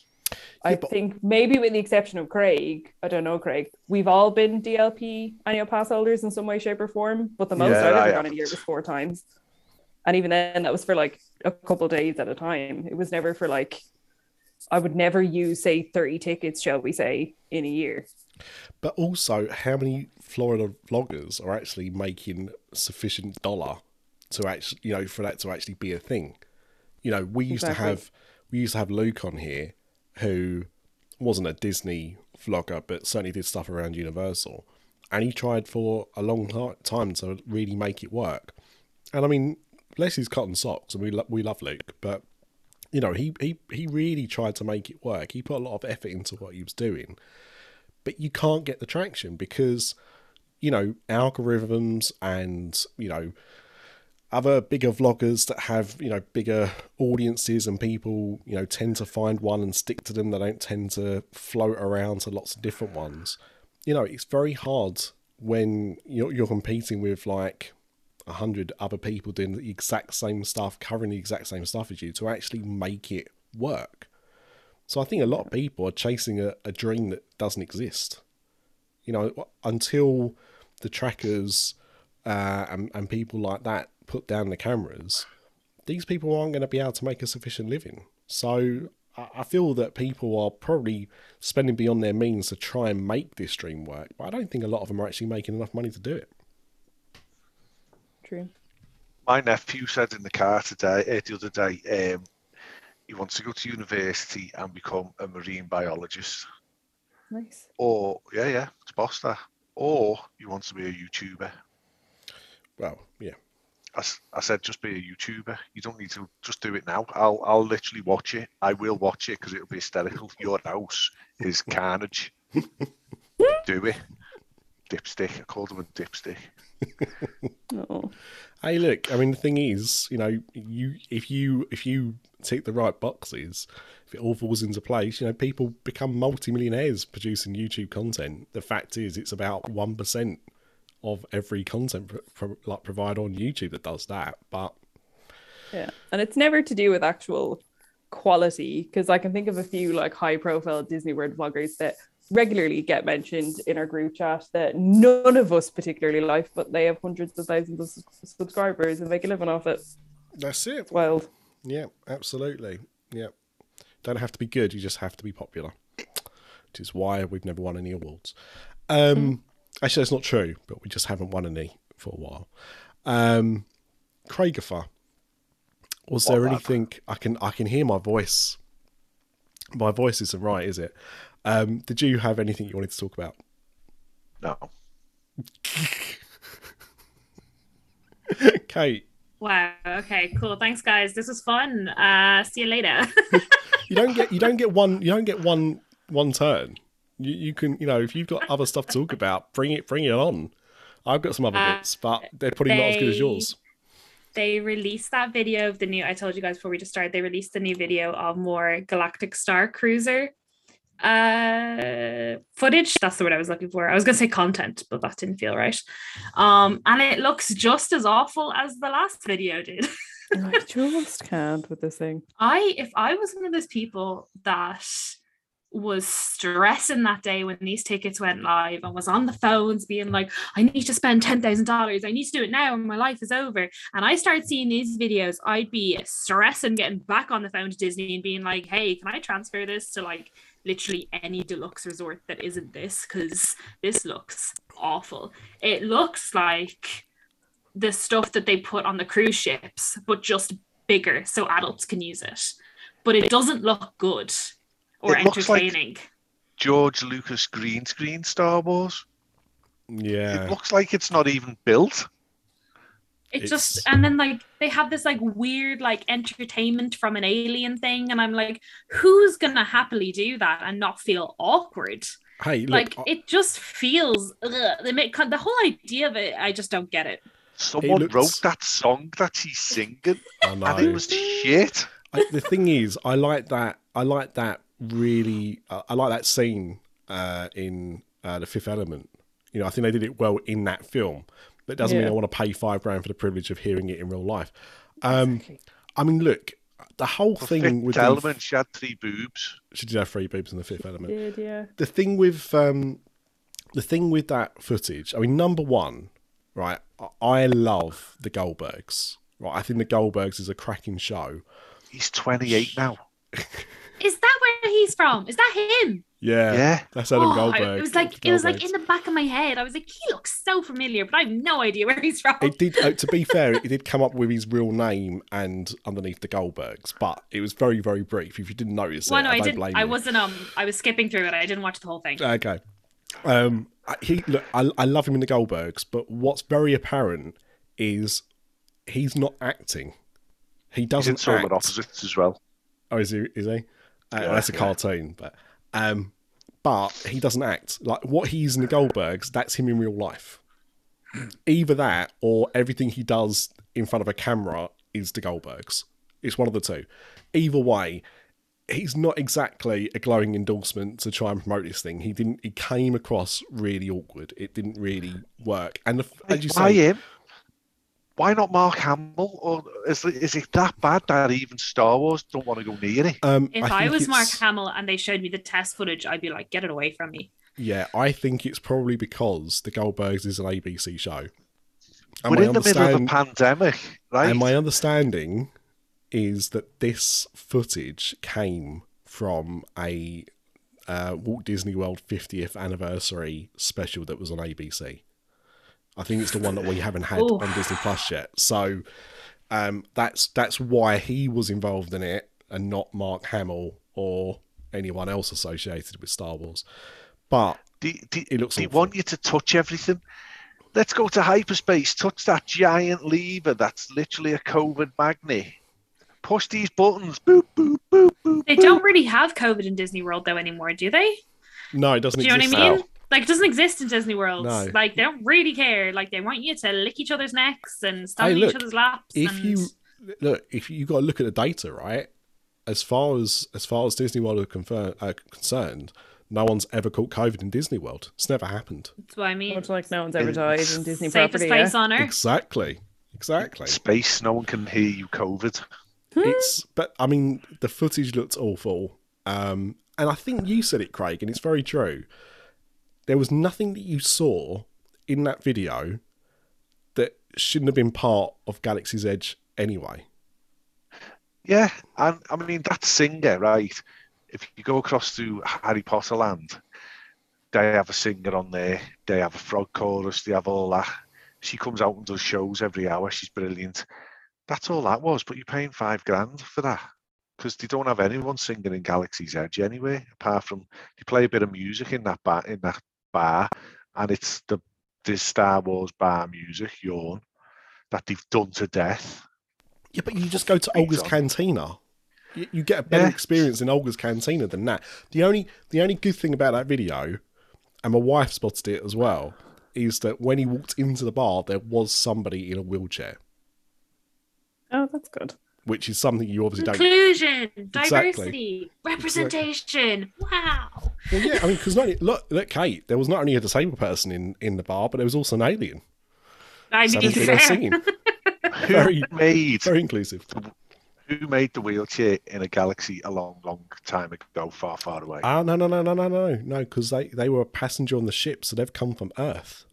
I but- think maybe with the exception of Craig, I don't know, Craig, we've all been DLP annual pass holders in some way, shape, or form. But the most Yeah, I've ever gone in a year was four times. And even then, that was for like a couple of days at a time. It was never for like, I would never use, say, 30 tickets, shall we say, in a year. But also, how many Florida vloggers are actually making sufficient dollar to actually, you know, for that to actually be a thing? You know, we used Exactly. to have we used to have Luke on here, who wasn't a Disney vlogger, but certainly did stuff around Universal, and he tried for a long time to really make it work. And I mean, bless his cotton socks, and we lo- we love Luke, but you know, he he he really tried to make it work. He put a lot of effort into what he was doing but you can't get the traction because you know algorithms and you know other bigger vloggers that have you know bigger audiences and people you know tend to find one and stick to them. They don't tend to float around to lots of different ones. You know, it's very hard when you're, you're competing with like a hundred other people doing the exact same stuff, covering the exact same stuff as you, to actually make it work. So I think a lot of people are chasing a, a dream that doesn't exist. You know, until the trackers uh, and, and people like that put down the cameras, these people aren't going to be able to make a sufficient living. So I I feel that people are probably spending beyond their means to try and make this dream work, but I don't think a lot of them are actually making enough money to do it. True. My nephew said in the car today, uh, the other day, um, he wants to go to university and become a marine biologist. Nice. Or, yeah, yeah, it's boss that. Or he wants to be a YouTuber. Well, yeah. I said, just be a YouTuber. You don't need to just do it now. I'll I'll literally watch it. I will watch it because it'll be hysterical. Your house is carnage. do it. Dipstick. I called him a dipstick. Oh. Hey, look. I mean, the thing is, you know, you if you if you tick the right boxes, if it all falls into place, you know, people become multimillionaires producing YouTube content. The fact is, it's about one percent of every content pro- pro- like provider on YouTube that does that. But Yeah. And it's never to do with actual quality because I can think of a few like high profile Disney World vloggers that regularly get mentioned in our group chat that none of us particularly like, but they have hundreds of thousands of subscribers and make a living off it. that's it. It's wild. Yeah, absolutely. Yeah. Don't have to be good, you just have to be popular. Which is why we've never won any awards. Um actually that's not true, but we just haven't won any for a while. Um Craigifer. Was What there anything I can I can hear my voice. My voice isn't right, is it? Um did you have anything you wanted to talk about? No. Kate, Wow. Okay. Cool. Thanks, guys. This was fun. Uh, see you later. you don't get you don't get one you don't get one one turn. You you can you know if you've got other stuff to talk about, bring it bring it on. I've got some other Uh, bits, but they're probably not as good as yours. they released that video of the new. I told you guys before we just started. They released the new video of more Galactic Star Cruiser uh footage that's the word i was looking for i was gonna say content but that didn't feel right um and it looks just as awful as the last video did I just can't with this thing. I if I was one of those people that was stressing that day when these tickets went live and was on the phones being like, I need to spend ten thousand dollars. I need to do it now, and my life is over. And I started seeing these videos, I'd be stressing getting back on the phone to Disney and being like, Hey, can I transfer this to like literally any deluxe resort that isn't this? Because this looks awful. It looks like the stuff that they put on the cruise ships, but just bigger so adults can use it. But it doesn't look good or It looks like- entertaining. George Lucas green screen Star Wars. Yeah, It looks like it's not even built. It just and then like they have this like weird like entertainment from an alien thing, and I'm like, who's gonna happily do that and not feel awkward? hey, look, like I- it just feels ugh, they make the whole idea of it. I just don't get it. Someone looks- wrote that song that he's singing, I know. and it was shit. I, the thing is, I like that. I like that really. Uh, I like that scene uh, in uh, the Fifth Element. You know, I think they did it well in that film. That doesn't mean I want to pay five grand for the privilege of hearing it in real life. Um, I mean, look, the whole The thing fifth with the, element, she had three boobs. she did have three boobs in the Fifth Element. Did yeah. the thing with um the thing with that footage i mean number one right I- i love the goldbergs right i think the goldbergs is a cracking show He's 28 now. Is that where he's from? Is that him? Yeah, Yeah. that's adam Oh, I- goldberg it was like it was like in the back of my head. I was like, he looks so familiar, but I have no idea where he's from. it did uh, to be fair it did come up with his real name and underneath the goldbergs but it was very very brief if you didn't notice well, it no, i, I don't didn't. blame I wasn't. Um, I was skipping through it. I didn't watch the whole thing. Okay. Um, he look. I, I love him in the Goldbergs, but what's very apparent is he's not acting. He He's in doesn't Solar act. Opposites as well. Oh, is he? Is he? Uh, Yeah, that's a yeah. cartoon, but um, but he doesn't act like what he's in the Goldbergs. That's him in real life. either that or everything he does in front of a camera is the Goldbergs. It's one of the two. Either way, he's not exactly a glowing endorsement to try and promote this thing. He didn't. He came across really awkward. It didn't really work. And the, as you Why say, him? Why not Mark Hamill? Or is, it- is it that bad that even Star Wars don't want to go near it? um, If I, think was Mark Hamill and they showed me the test footage, I'd be like, get it away from me. yeah, I think it's probably because the Goldbergs is an ABC show. And We're in the middle of a pandemic, right? And my understanding is that this footage came from a uh, Walt Disney World 50th anniversary special that was on ABC. I think it's the one that we haven't had Ooh. on Disney Plus yet. So um, that's that's why he was involved in it and not Mark Hamill or anyone else associated with Star Wars. But Do, do, It looks they awful. want you to touch everything. Let's go to hyperspace. Touch that giant lever that's literally a COVID magnet. Push these buttons. Boop, boop, boop, boop. They boop. don't really have COVID in Disney World though anymore, do they? no, it doesn't Do you know what I mean? now. Like it doesn't exist in Disney World. No. Like they don't really care. Like they want you to lick each other's necks and stand Hey, on look, each other's laps. if and... you look if you got to look at the data right as far as as far as disney world are confer- uh, concerned no one's ever caught covid in disney world it's never happened That's what I mean. Much like no one's ever died in Disney Safest property. place yeah. on earth. exactly exactly Space, no one can hear you, COVID. it's but i mean the footage looked awful um and i think you said it craig and it's very true there was nothing that you saw in that video that shouldn't have been part of galaxy's edge anyway Yeah, and I mean that singer, right? If you go across to Harry Potter land, they have a singer on there. They have a frog chorus. They have all that. She comes out and does shows every hour. She's brilliant. That's all that was. But you're paying five grand for that because they don't have anyone singing in Galaxy's Edge anyway. Apart from they play a bit of music in that bar, in that bar, and it's the this Star Wars bar music, yawn, that they've done to death. Yeah, but you just go to Olga's. Cantina. You, you get a better Yeah. experience in Olga's Cantina than that. The only the only good thing about that video, and my wife spotted it as well, is that when he walked into the bar, there was somebody in a wheelchair, Oh, that's good. Which is something you obviously don't. Inclusion, diversity, representation. Wow. Well, yeah, I mean, because look, look, Kate, there was not only a disabled person in in the bar, but there was also an alien. I So mean, they singing. Who Very, made very inclusive. who made the wheelchair in a galaxy a long, long time ago, far, far away? Ah, no, no, no, no, no, no, no, because they they were a passenger on the ship, so they've come from Earth.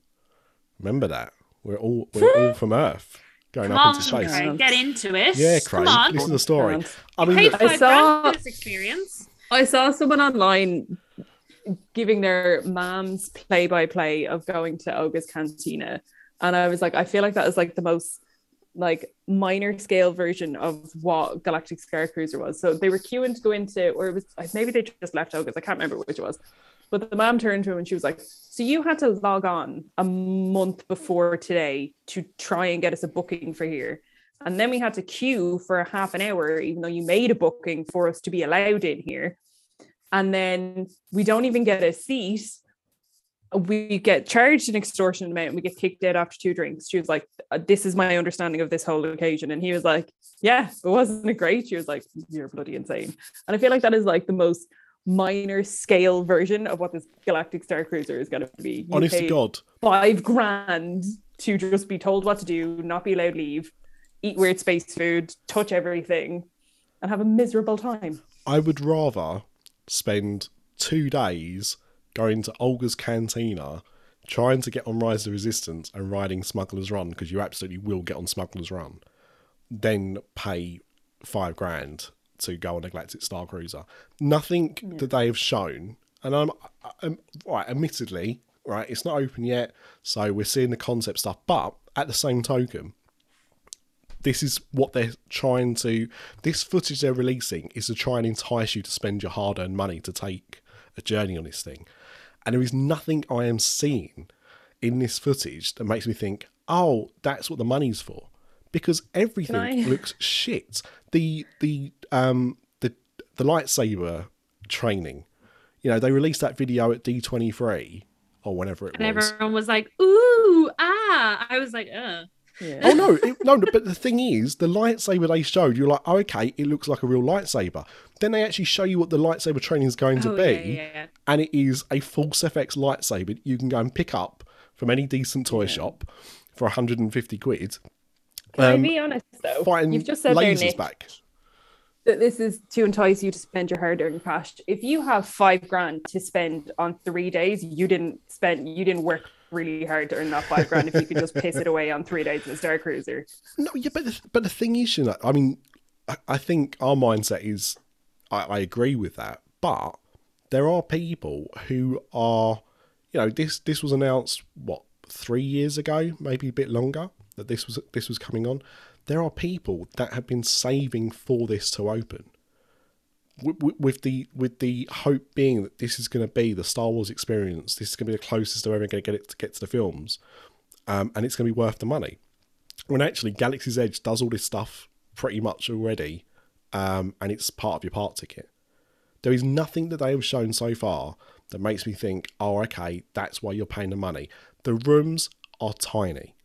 Remember that we're all we're all from Earth, going Come up on, into space. Craig. Craig, get into it. Yeah, Come Craig, on. listen to the story. I mean, Paid look, I saw- this experience. I saw someone online giving their mom's play by play of going to Oga's Cantina. And I was like, I feel like that is like the most like minor scale version of what Galactic Star Cruiser was. So they were queuing to go into, or it was maybe they just left Oga's. I can't remember which it was. But the mom turned to him and she was like, So you had to log on a month before today to try and get us a booking for here. And then we had to queue for a half an hour, even though you made a booking for us to be allowed in here. And then we don't even get a seat. We get charged an extortionate amount and we get kicked out after two drinks. She was like, "Uh, This is my understanding of this whole occasion. And he was like, Yeah, but wasn't it great? She was like, You're bloody insane. And I feel like that is like the most minor scale version of what this Galactic Star Cruiser is going to be. You honest to God, five grand to just be told what to do, not be allowed leave, eat weird space food, touch everything, and have a miserable time. I would rather spend two days going to Olga's Cantina, trying to get on Rise of Resistance and riding Smuggler's Run, because you absolutely will get on Smuggler's Run, then pay five grand to go on a Galactic Star Cruiser. Nothing that they have shown, and I'm, I'm right, admittedly, right, it's not open yet, so we're seeing the concept stuff, but at the same token, this is what they're trying to this footage they're releasing is to try and entice you to spend your hard-earned money to take a journey on this thing. And there is nothing i am seeing in this footage that makes me think oh that's what the money's for because everything looks shit the the um the the lightsaber training you know they released that video at d23 or whenever it And was. And everyone was like, ooh, ah. I was like, uh. Yeah. Oh no, it, no, no, but the thing is, the lightsaber they showed, you're like, oh, okay, it looks like a real lightsaber. Then they actually show you what the lightsaber training is going to Oh, be, yeah, yeah, yeah. and it is a Force FX lightsaber that you can go and pick up from any decent toy shop for 150 quid. Can I Um, be honest though? Fighting You've just said there, Nick, back. that this is to entice you to spend your hard-earned cash. If you have five grand to spend on three days, you didn't spend, you didn't work really hard to earn that five grand. if you could just piss it away on three days in a Star Cruiser, No, yeah, but the, but the thing is, you know, I mean, I, I think our mindset is, I, I agree with that, but there are people who are, you know, this this was announced what three years ago, maybe a bit longer that this was this was coming on. There are people that have been saving for this to open. With, with the with the hope being that this is going to be the Star Wars experience, this is going to be the closest they're ever going to get it to get to the films, um, and it's going to be worth the money when actually Galaxy's Edge does all this stuff pretty much already, um, and it's part of your part ticket. There is nothing that they have shown so far that makes me think, oh, okay, that's why you're paying the money. The rooms are tiny.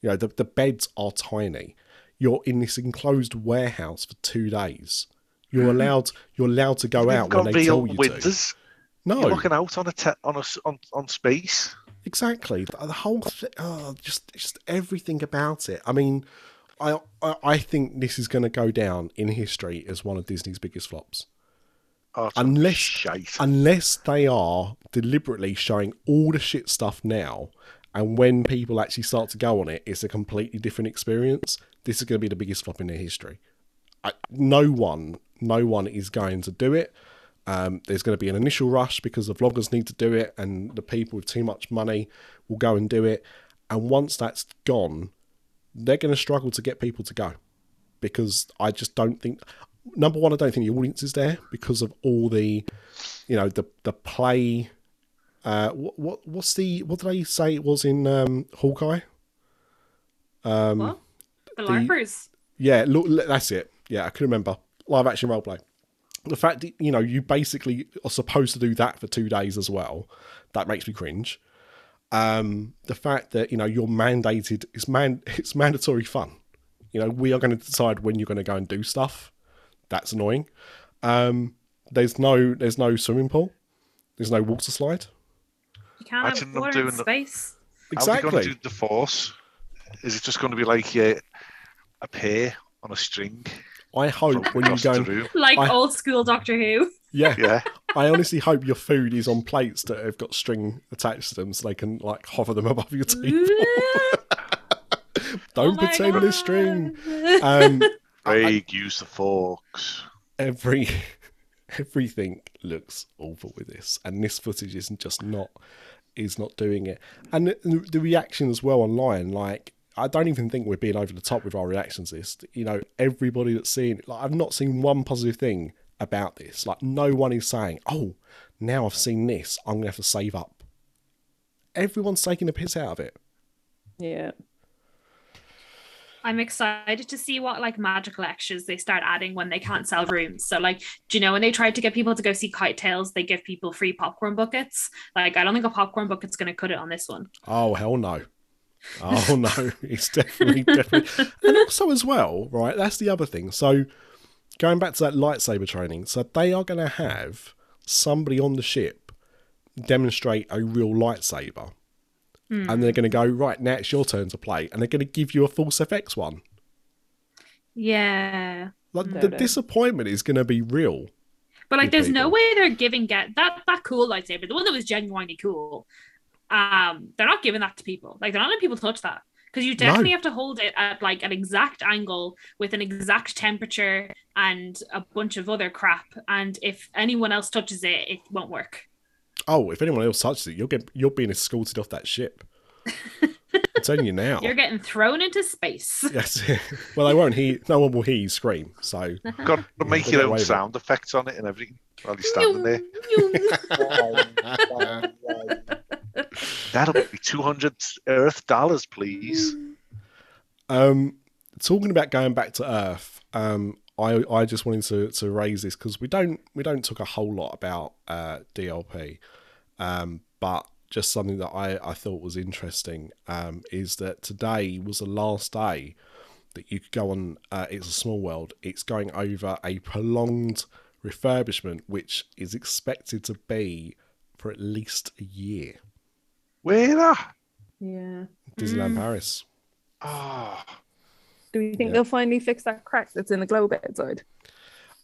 You know, the, the beds are tiny. You're in this enclosed warehouse for two days. You're hmm. allowed. You're allowed to go You've out when they tell you to. No, You're looking out on a te- on a on, on space. Exactly. The the whole thing, oh, just just everything about it. I mean, I I, I think this is going to go down in history as one of Disney's biggest flops. Oh, it's gonna be Unless shite. unless they are deliberately showing all the shit stuff now, and when people actually start to go on it, it's a completely different experience. This is going to be the biggest flop in their history. I, no one, no one is going to do it. Um, there's going to be an initial rush because the vloggers need to do it, and the people with too much money will go and do it. And once that's gone, they're going to struggle to get people to go because I just don't think. Number one, I don't think the audience is there because of all the, you know, the the play. Uh, what what what's the what did I say it was in um, Hawkeye? Um, What? The LARPers. Yeah, look, that's it. Yeah, I can remember live action role play. The fact that you know you basically are supposed to do that for two days as well, that makes me cringe. Um, the fact that you know you're mandated, it's man, it's mandatory fun. You know, we are going to decide when you're going to go and do stuff. That's annoying. Um, there's no, there's no swimming pool. There's no water slide. You can't Imagine have them water in doing the- space. How's he going Exactly. to do the force? Is it just going to be like uh, a pair on a string? I hope when you go, the and, room? Like I- old school Doctor Who. yeah, Yeah, I honestly hope your food is on plates that have got string attached to them, so they can like hover them above your teeth. Don't Oh my pretend there's string. God. Um, Craig, use the forks. every everything looks awful with this, and this footage isn't just not is not doing it. And the, the reaction as well online, like I don't even think we're being over the top with our reactions. This, you know, everybody that's seen, like I've not seen one positive thing about this. Like no one is saying, "Oh, now I've seen this, I'm gonna have to save up." Everyone's taking a piss out of it. yeah. I'm excited to see what like magical extras they start adding when they can't sell rooms. So like, do you know when they tried to get people to go see KiteTails, they give people free popcorn buckets. Like, I don't think a popcorn bucket's going to cut it on this one. Oh hell no. Oh no, it's definitely definitely and also as well, right, that's the other thing. So going back to that lightsaber training, so they are gonna have somebody on the ship demonstrate a real lightsaber. And they're gonna go, right, now it's your turn to play, and they're gonna give you a Force FX one. Yeah. Like No the doubt. disappointment is gonna be real. But like, there's no way they're giving get that that cool lightsaber, the one that was genuinely cool. Um, they're not giving that to people. Like, they're not letting people touch that because you definitely have to hold it at like an exact angle with an exact temperature and a bunch of other crap. And if anyone else touches it, it won't work. Oh, if anyone else touches it, you'll get you're being escorted off that ship. I'm telling you now. You're getting thrown into space. Yes. well, they won't hear. No one will hear you scream. So Got to make your own with it. sound effects on it and everything while you're standing there. That'll be 200 Earth dollars, please. Um, talking about going back to Earth, um, I I just wanted to, to raise this because we don't we don't talk a whole lot about uh, DLP, um, but just something that I, I thought was interesting um, is that today was the last day that you could go on. Uh, it's a small world. It's going over a prolonged refurbishment, which is expected to be for at least a year. Where? ah? Yeah. Disneyland Mm. Paris. Oh, Do you think Yeah. they'll finally fix that crack that's in the globe outside?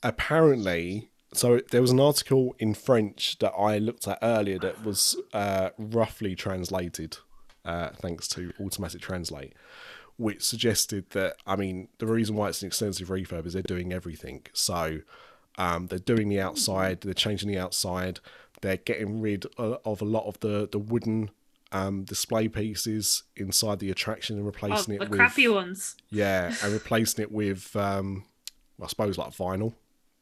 apparently so there was an article in french that i looked at earlier that was uh, roughly translated uh, thanks to automatic translate which suggested that i mean the reason why it's an extensive refurb is they're doing everything so um, they're doing the outside they're changing the outside they're getting rid of a lot of the the wooden um, display pieces inside the attraction and Oh, replacing the it with crappy ones. yeah, and replacing it with, um, I suppose, like vinyl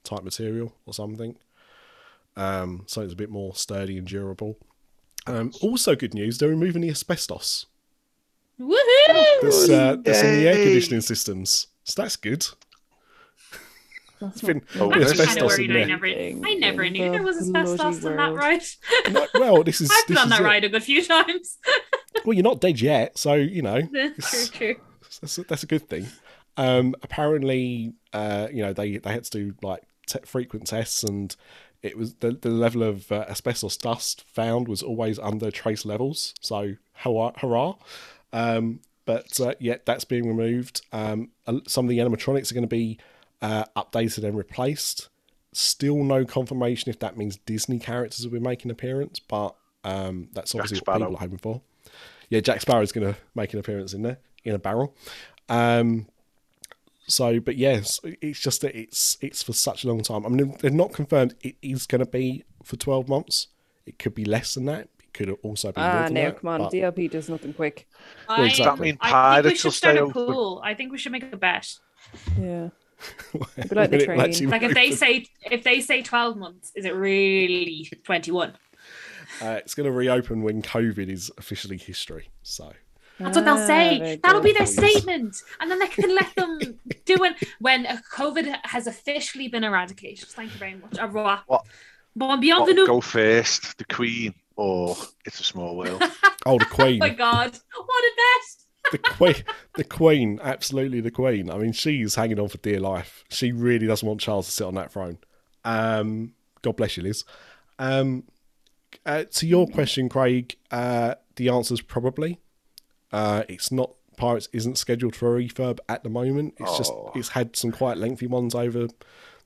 type material or something. Um, so it's a bit more sturdy and durable. Um, also, good news: they're removing the asbestos Woohoo! that's, uh, that's in the air conditioning systems. So that's good. That's It's been, Oh, been I'm kind of asbestos worried. in I there. never, I never knew there was asbestos bloody in that ride. No, well, this is I've been this on that is it. ride a good few times. Well, you're not dead yet, so you know true, true. that's a, that's a good thing. Um, apparently, uh, you know, they, they had to do like te- frequent tests, and it was the, the level of uh, asbestos dust found was always under trace levels. So hurrah! hurrah. Um, but uh, yeah, that's being removed. Um, some of the animatronics are going to be uh, updated and replaced. Still no confirmation if that means Disney characters will be making an appearance, but um, that's obviously what people are hoping for. Yeah, Jack Sparrow is going to make an appearance in there in a barrel. Um, so, but yes, it's just that it's it's for such a long time. I mean, they're not confirmed it is going to be for twelve months. It could be less than that. It could also be more Ah, than no, that, come on. but- DLP does nothing quick. I, exactly. Does that mean I think we should start a pool. I think we should make a bet. Yeah. Be like the train. Like if they open. say if they say twelve months, is it really twenty one? Uh, it's going to reopen when COVID is officially history. So That's what they'll Ah, say. very That'll be their statement, and then they can let them do it when uh, COVID has officially been eradicated. Thank you very much. Au revoir. What- Bon what bienvenue. go first, the Queen or It's a Small World? oh, the Oh Queen, my god, what a bet! the Queen, the Queen, absolutely the Queen. I mean, she's hanging on for dear life. She really doesn't want Charles to sit on that throne. Um, God bless you, Liz. Um, uh, to your question, Craig, uh, the answer is probably. Uh, it's not. Pirates isn't scheduled for a refurb at the moment. It's just Oh. it's had some quite lengthy ones over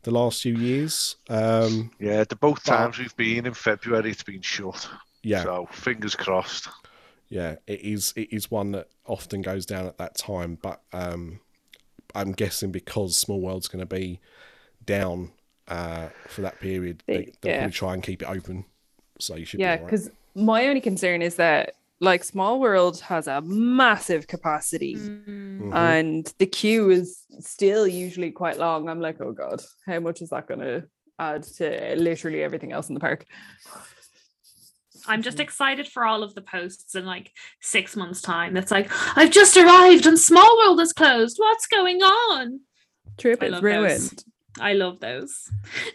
the last few years. Um, Yeah, the both But- times we've been in February, it's been shut. yeah, So fingers crossed. yeah, it is. It is one that often goes down at that time. But um, I'm guessing because Small World's going to be down uh, for that period, they, They- they'll yeah. probably try and keep it open. So you should. Yeah, be all right. because my only concern is that like Small World has a massive capacity Mm. Mhm. and the queue is still usually quite long. I'm like, oh god, how much is that going to add to literally everything else in the park? I'm just excited for all of the posts in like six months' time. That's like, I've just arrived and Small World is closed. What's going on? Trip I is ruined. those. I love those.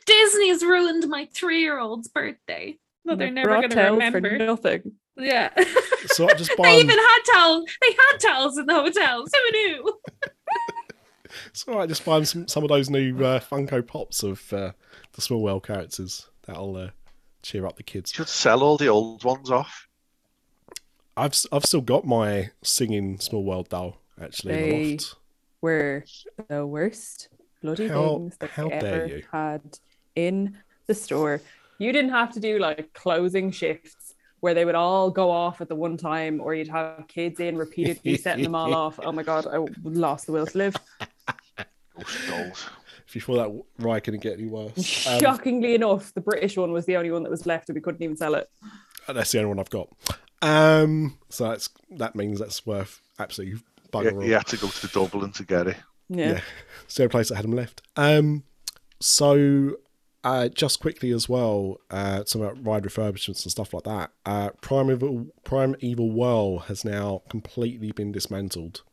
Disney's ruined my three-year-old's birthday. That they're never going to remember. for nothing. Yeah. So I just buy they 'em- even had towels. They had towels in the hotels. Who knew? It's all right. Just buy 'em some some of those new uh, Funko Pops of uh, the Small World characters. That'll uh, cheer up the kids. Should sell all the old ones off. I've I've still got my singing Small World doll actually. in the They- loft. Were the worst bloody How- things that how they ever you. had in the store. You didn't have to do like closing shifts where they would all go off at the one time, or you'd have kids in repeatedly setting them all off. Oh my god, I lost the will to live. If you thought that ride couldn't get any worse, um, Shockingly enough, the British one was the only one that was left, and we couldn't even sell it. that's the only one I've got. Um, so that's that means that's worth absolutely bugger You, all. you had to go to Dublin to get it. Yeah. yeah, it's the only place that had them left. Um, so uh, just quickly as well, uh, some about ride refurbishments and stuff like that. Uh, Primeval Primeval Whirl has now completely been dismantled.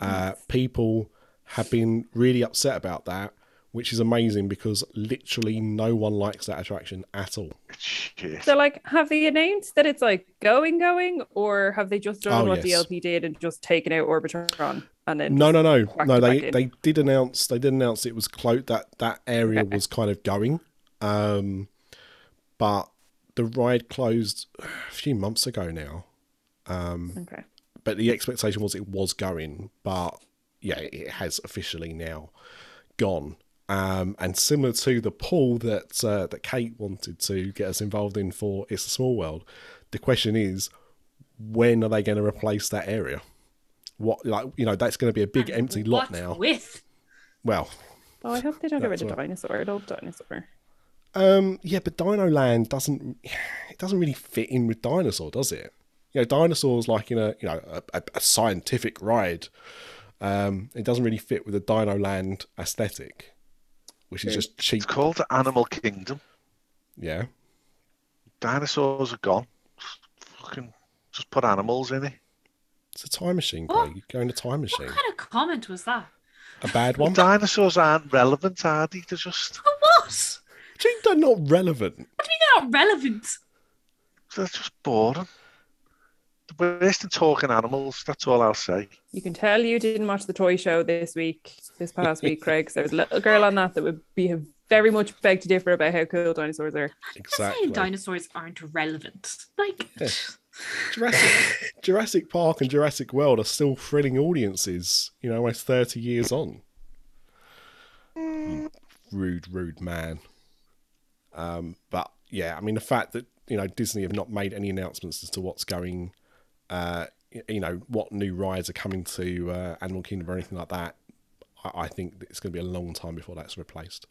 Uh, people have been really upset about that which is amazing because literally no one likes that attraction at all. It's shit. So, like, have they announced that it's like going, going, or have they just done Oh, what yes. DLP did and just taken out Orbitron and then No, no, no, no. They they did announce they did announce it was closed. That that area Okay. was kind of going, um, but the ride closed a few months ago now. Okay. But the expectation was it was going, but yeah, it has officially now gone. Um, and similar to the pool that uh, that Kate wanted to get us involved in for It's a Small World, the question is, when are they going to replace that area? What like you know that's going to be a big empty lot What now. With Well, Oh, I hope they don't get rid That's of what- dinosaur. I love dinosaur. um, yeah, but Dino Land doesn't it doesn't really fit in with dinosaur, does it? You know, dinosaurs like in a you know a, a, a scientific ride. Um, it doesn't really fit with the Dino Land aesthetic, which is just cheap. It's called the Animal Kingdom. Yeah, Dinosaurs are gone. Fucking just put animals in it. It's a time machine, What? Craig. You go in a time machine. what kind of comment was that? A bad one. Dinosaurs aren't relevant, are they? They're just What? Gee, they're not relevant. What do you mean they're not relevant? they're just boring. The worst in talking animals. That's all I'll say. You can tell you didn't watch the toy show this week, this past week, Craig. 'cause there was a little girl on that that would be very much beg to differ about how cool dinosaurs are. I'm not Exactly. saying dinosaurs aren't relevant. Like, Yeah. Jurassic, Jurassic Park and Jurassic World are still thrilling audiences, you know, almost 30 years on. You rude, rude man. Um, but yeah, I mean, the fact that, you know, Disney have not made any announcements as to what's going, uh, you know, what new rides are coming to uh, Animal Kingdom or anything like that, I, I think it's going to be a long time before that's replaced.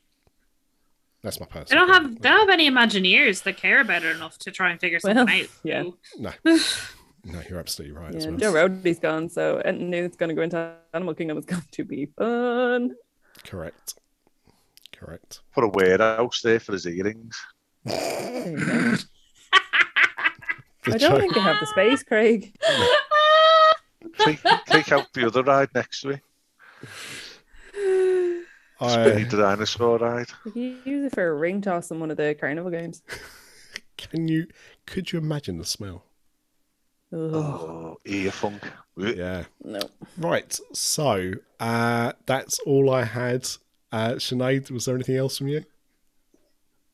That's my they personal. don't have opinion. they don't have any Imagineers that care about it enough to try and figure something Well, out. yeah. No, no, you're absolutely right. Yeah, as well. Joe Rohde's gone, so anything new that's going to go into Animal Kingdom is going to be fun. Correct. Correct. Put a warehouse there for his earrings. There you go. The I don't think they have the space, Craig. Take, take out the other ride next to it. Spinny I, the dinosaur ride. You could use it for a ring toss in one of the carnival games. can you? Could you imagine the smell? Ugh, Oh, ear funk. Yeah. no. Right. So uh, that's all I had. Uh, Sinead, was there anything else from you?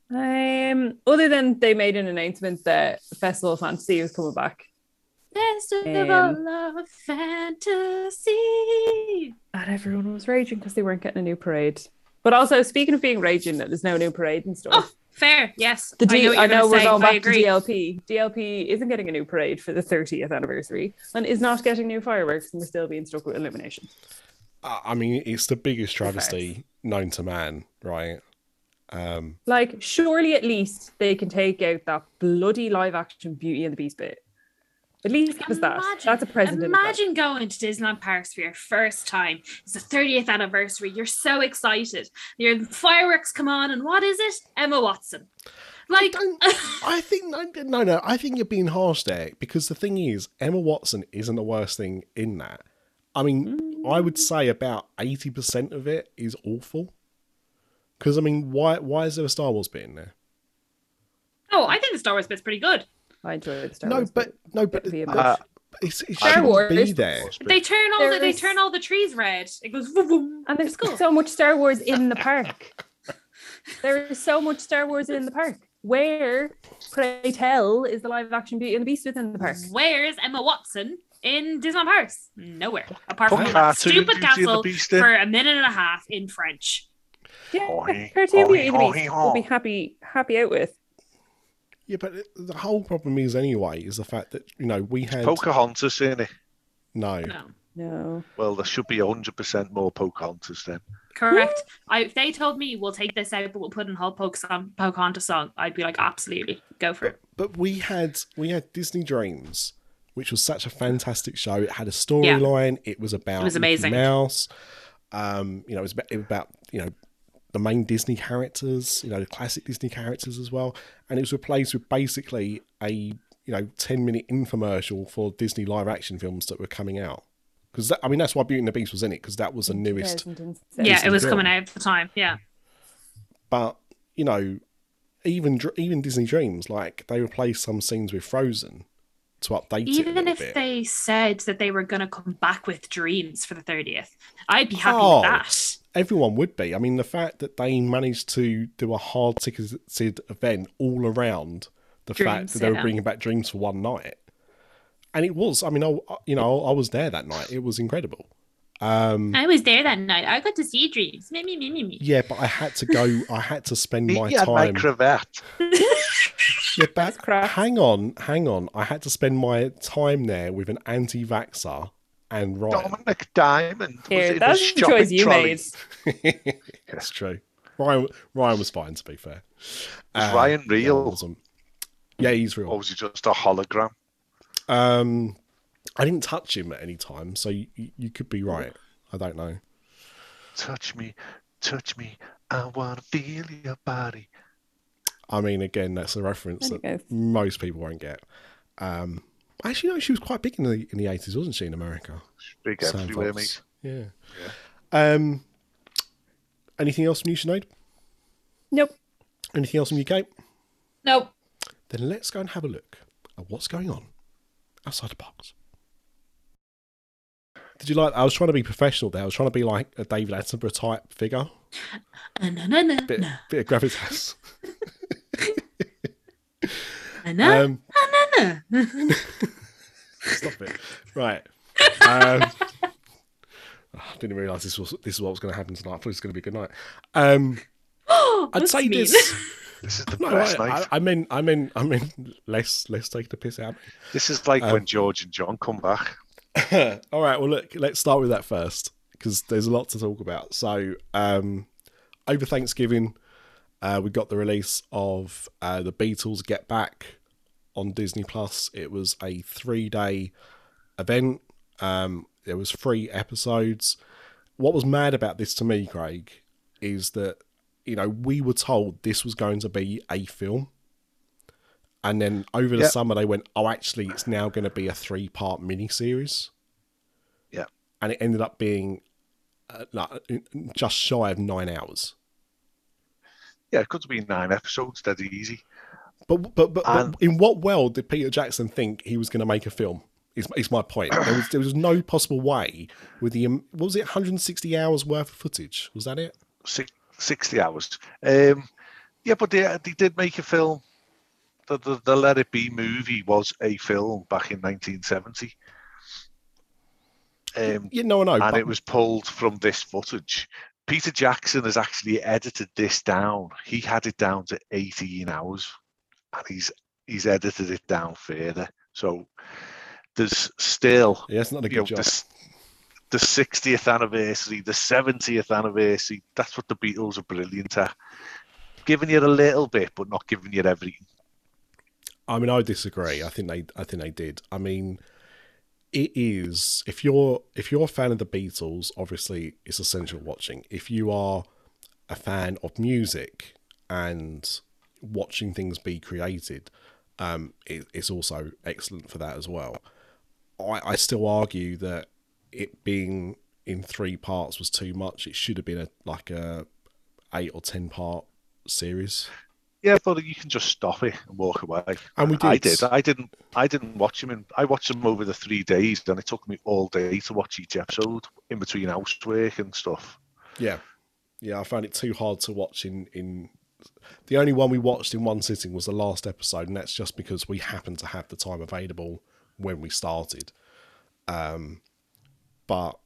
Um, other than they made an announcement that Festival of Fantasy was coming back, Festival Um, of Fantasy. and everyone was raging because they weren't getting a new parade. But also, speaking of being raging, that there's no new parade and stuff. Oh, fair. Yes. The D- I know, I know we're say. going back to. DLP. DLP isn't getting a new parade for the 30th anniversary and is not getting new fireworks, and we're still being stuck with illumination. Uh, I mean, it's the biggest Fair. travesty known to man, right? Um, Like, surely at least they can take out that bloody live action Beauty and the Beast bit. At least give us that. That's a present. Imagine going to Disneyland Paris for your first time. It's the 30th anniversary. You're so excited. Your fireworks come on, and what is it? Emma Watson. Like, don't- I think no, no, no. I think you're being harsh there because the thing is, Emma Watson isn't the worst thing in that. I mean, I would mm. say about eighty percent of it is awful. Because I mean, why why is there a Star Wars bit in there? oh, I think the Star Wars bit's pretty good. I enjoyed the Star no, Wars but no, but It'd be a Uh, it's, it Star shouldn't be Wars. there. They turn all the, they There's- turn all the trees red. It goes. Vroom, vroom. And there's It's cool. so much Star Wars in the park. there is so much Star Wars in the park. Where, pray tell, is the live action Beauty and the Beast within the park? Where's Emma Watson in Disneyland Paris? Nowhere. Apart Put from that stupid Beauty and the castle Beast for a minute and a half in French. Yeah, Oi, Cartoon oi, Beauty and the oi, Beast will be happy happy out with. Yeah, but the whole problem is anyway is the fact that you know we had Pocahontas in it. no. No. No. Well, there should be 100% more Pocahontas then. Correct. I, if they told me we'll take this out, but we'll put in whole Pocahontas Pocahontas song, I'd be like, absolutely, go for it. But we had we had Disney Dreams, which was such a fantastic show. It had a storyline. It was about It was Mickey amazing. Mouse. Um, you know, it was about, it was about you know the main Disney characters, you know, the classic Disney characters as well, and it was replaced with basically a you know ten minute infomercial for Disney live action films that were coming out. Because I mean, that's why Beauty and the Beast was in it because that was the newest. Yeah, Disney it was film. coming out at the time. Yeah. but you know, even even Disney Dreams, like they replaced some scenes with Frozen to update it. Even if bit. they said that they were going to come back with dreams for the 30th, I'd be happy Oh. with that. Everyone would be. I mean, the fact that they managed to do a hard ticketed event all around the fact that they were yeah. bringing back Dreams for one night, and it was. I mean, I you know I was there that night. It was incredible. Um, I was there that night. I got to see dreams. Me, me, me, me, me. yeah, but I had to go. I had to spend my He had my cravat. Yeah, but hang on, hang on. I had to spend my time there with an anti-vaxxer and Ryan. Dominic Diamond. was Here, in that's a the shopping choice you trolley. made. That's true. Ryan, Ryan was fine, to be fair. Was Uh, Ryan real? wasn't. Yeah, he's real. Or was he just a hologram? Um, I didn't touch him at any time, so you, you could be right. I don't know. Touch me, touch me. I wanna feel your body. I mean, again, that's a reference that most people won't get. Um, actually, no, she was quite big in the in the eighties, wasn't she, in America? Big Sam everywhere, Fox. mate. Yeah. Um, anything else from you, Sinead? Nope. Anything else from you, Kate? Nope. Then let's go and have a look at what's going on outside the box. Did you like? I was trying to be professional there. I was trying to be like a David Attenborough type figure. Uh, na, na, na, Bit, na, bit of gravitas. na, na, Um, na, na. Stop it. Right. Um, I didn't realise this was this is what was going to happen tonight. I thought it was going to be a good night. Um, I'd say mean. this. This is the No, best I, night. I, I mean, I mean, I mean, let's let's take the piss out. this is like um, when George and John come back. All right. Well, look, let's start with that first because there's a lot to talk about. So, um, over Thanksgiving, uh, we got the release of uh, the Beatles Get Back on Disney Plus. It was a three-day event. Um, there was three episodes. What was mad about this to me, Craig, is that you know we were told this was going to be a film. And then over the Yep. summer, they went, "Oh, actually, it's now going to be a three-part miniseries." Yeah. and it ended up being uh, like, just shy of nine hours. Yeah, it could have been nine episodes, dead easy. But but but, but in what world did Peter Jackson think he was going to make a film? Is, is my point. There was there was no possible way with the what was it 160 hours worth of footage? Was that it? Six, 60 hours. Um, yeah, but they, they did make a film. The, the, the Let It Be movie was a film back in 1970. Um, Yeah, no, no. and but- it was pulled from this footage. Peter Jackson has actually edited this down. He had it down to 18 hours, and he's he's edited it down further. So there's still yeah, it's not a you know, job. this, the 60th anniversary, the 70th anniversary. That's what the Beatles are brilliant at. Giving you a little bit, but not giving you everything. I mean, I disagree. I think they, I think they did. I mean, it is if you're if you're a fan of the Beatles, obviously it's essential watching. If you are a fan of music and watching things be created, um, it, it's also excellent for that as well. I, I still argue that it being in three parts was too much. It should have been a like a eight or ten part series. Yeah, but you can just stop it and walk away. And we did. I did. I didn't. I didn't watch them. In, I watched them over the three days, and it took me all day to watch each episode in between housework and stuff. Yeah, yeah. I found it too hard to watch in in. The only one we watched in one sitting was the last episode, and that's just because we happened to have the time available when we started. Um, but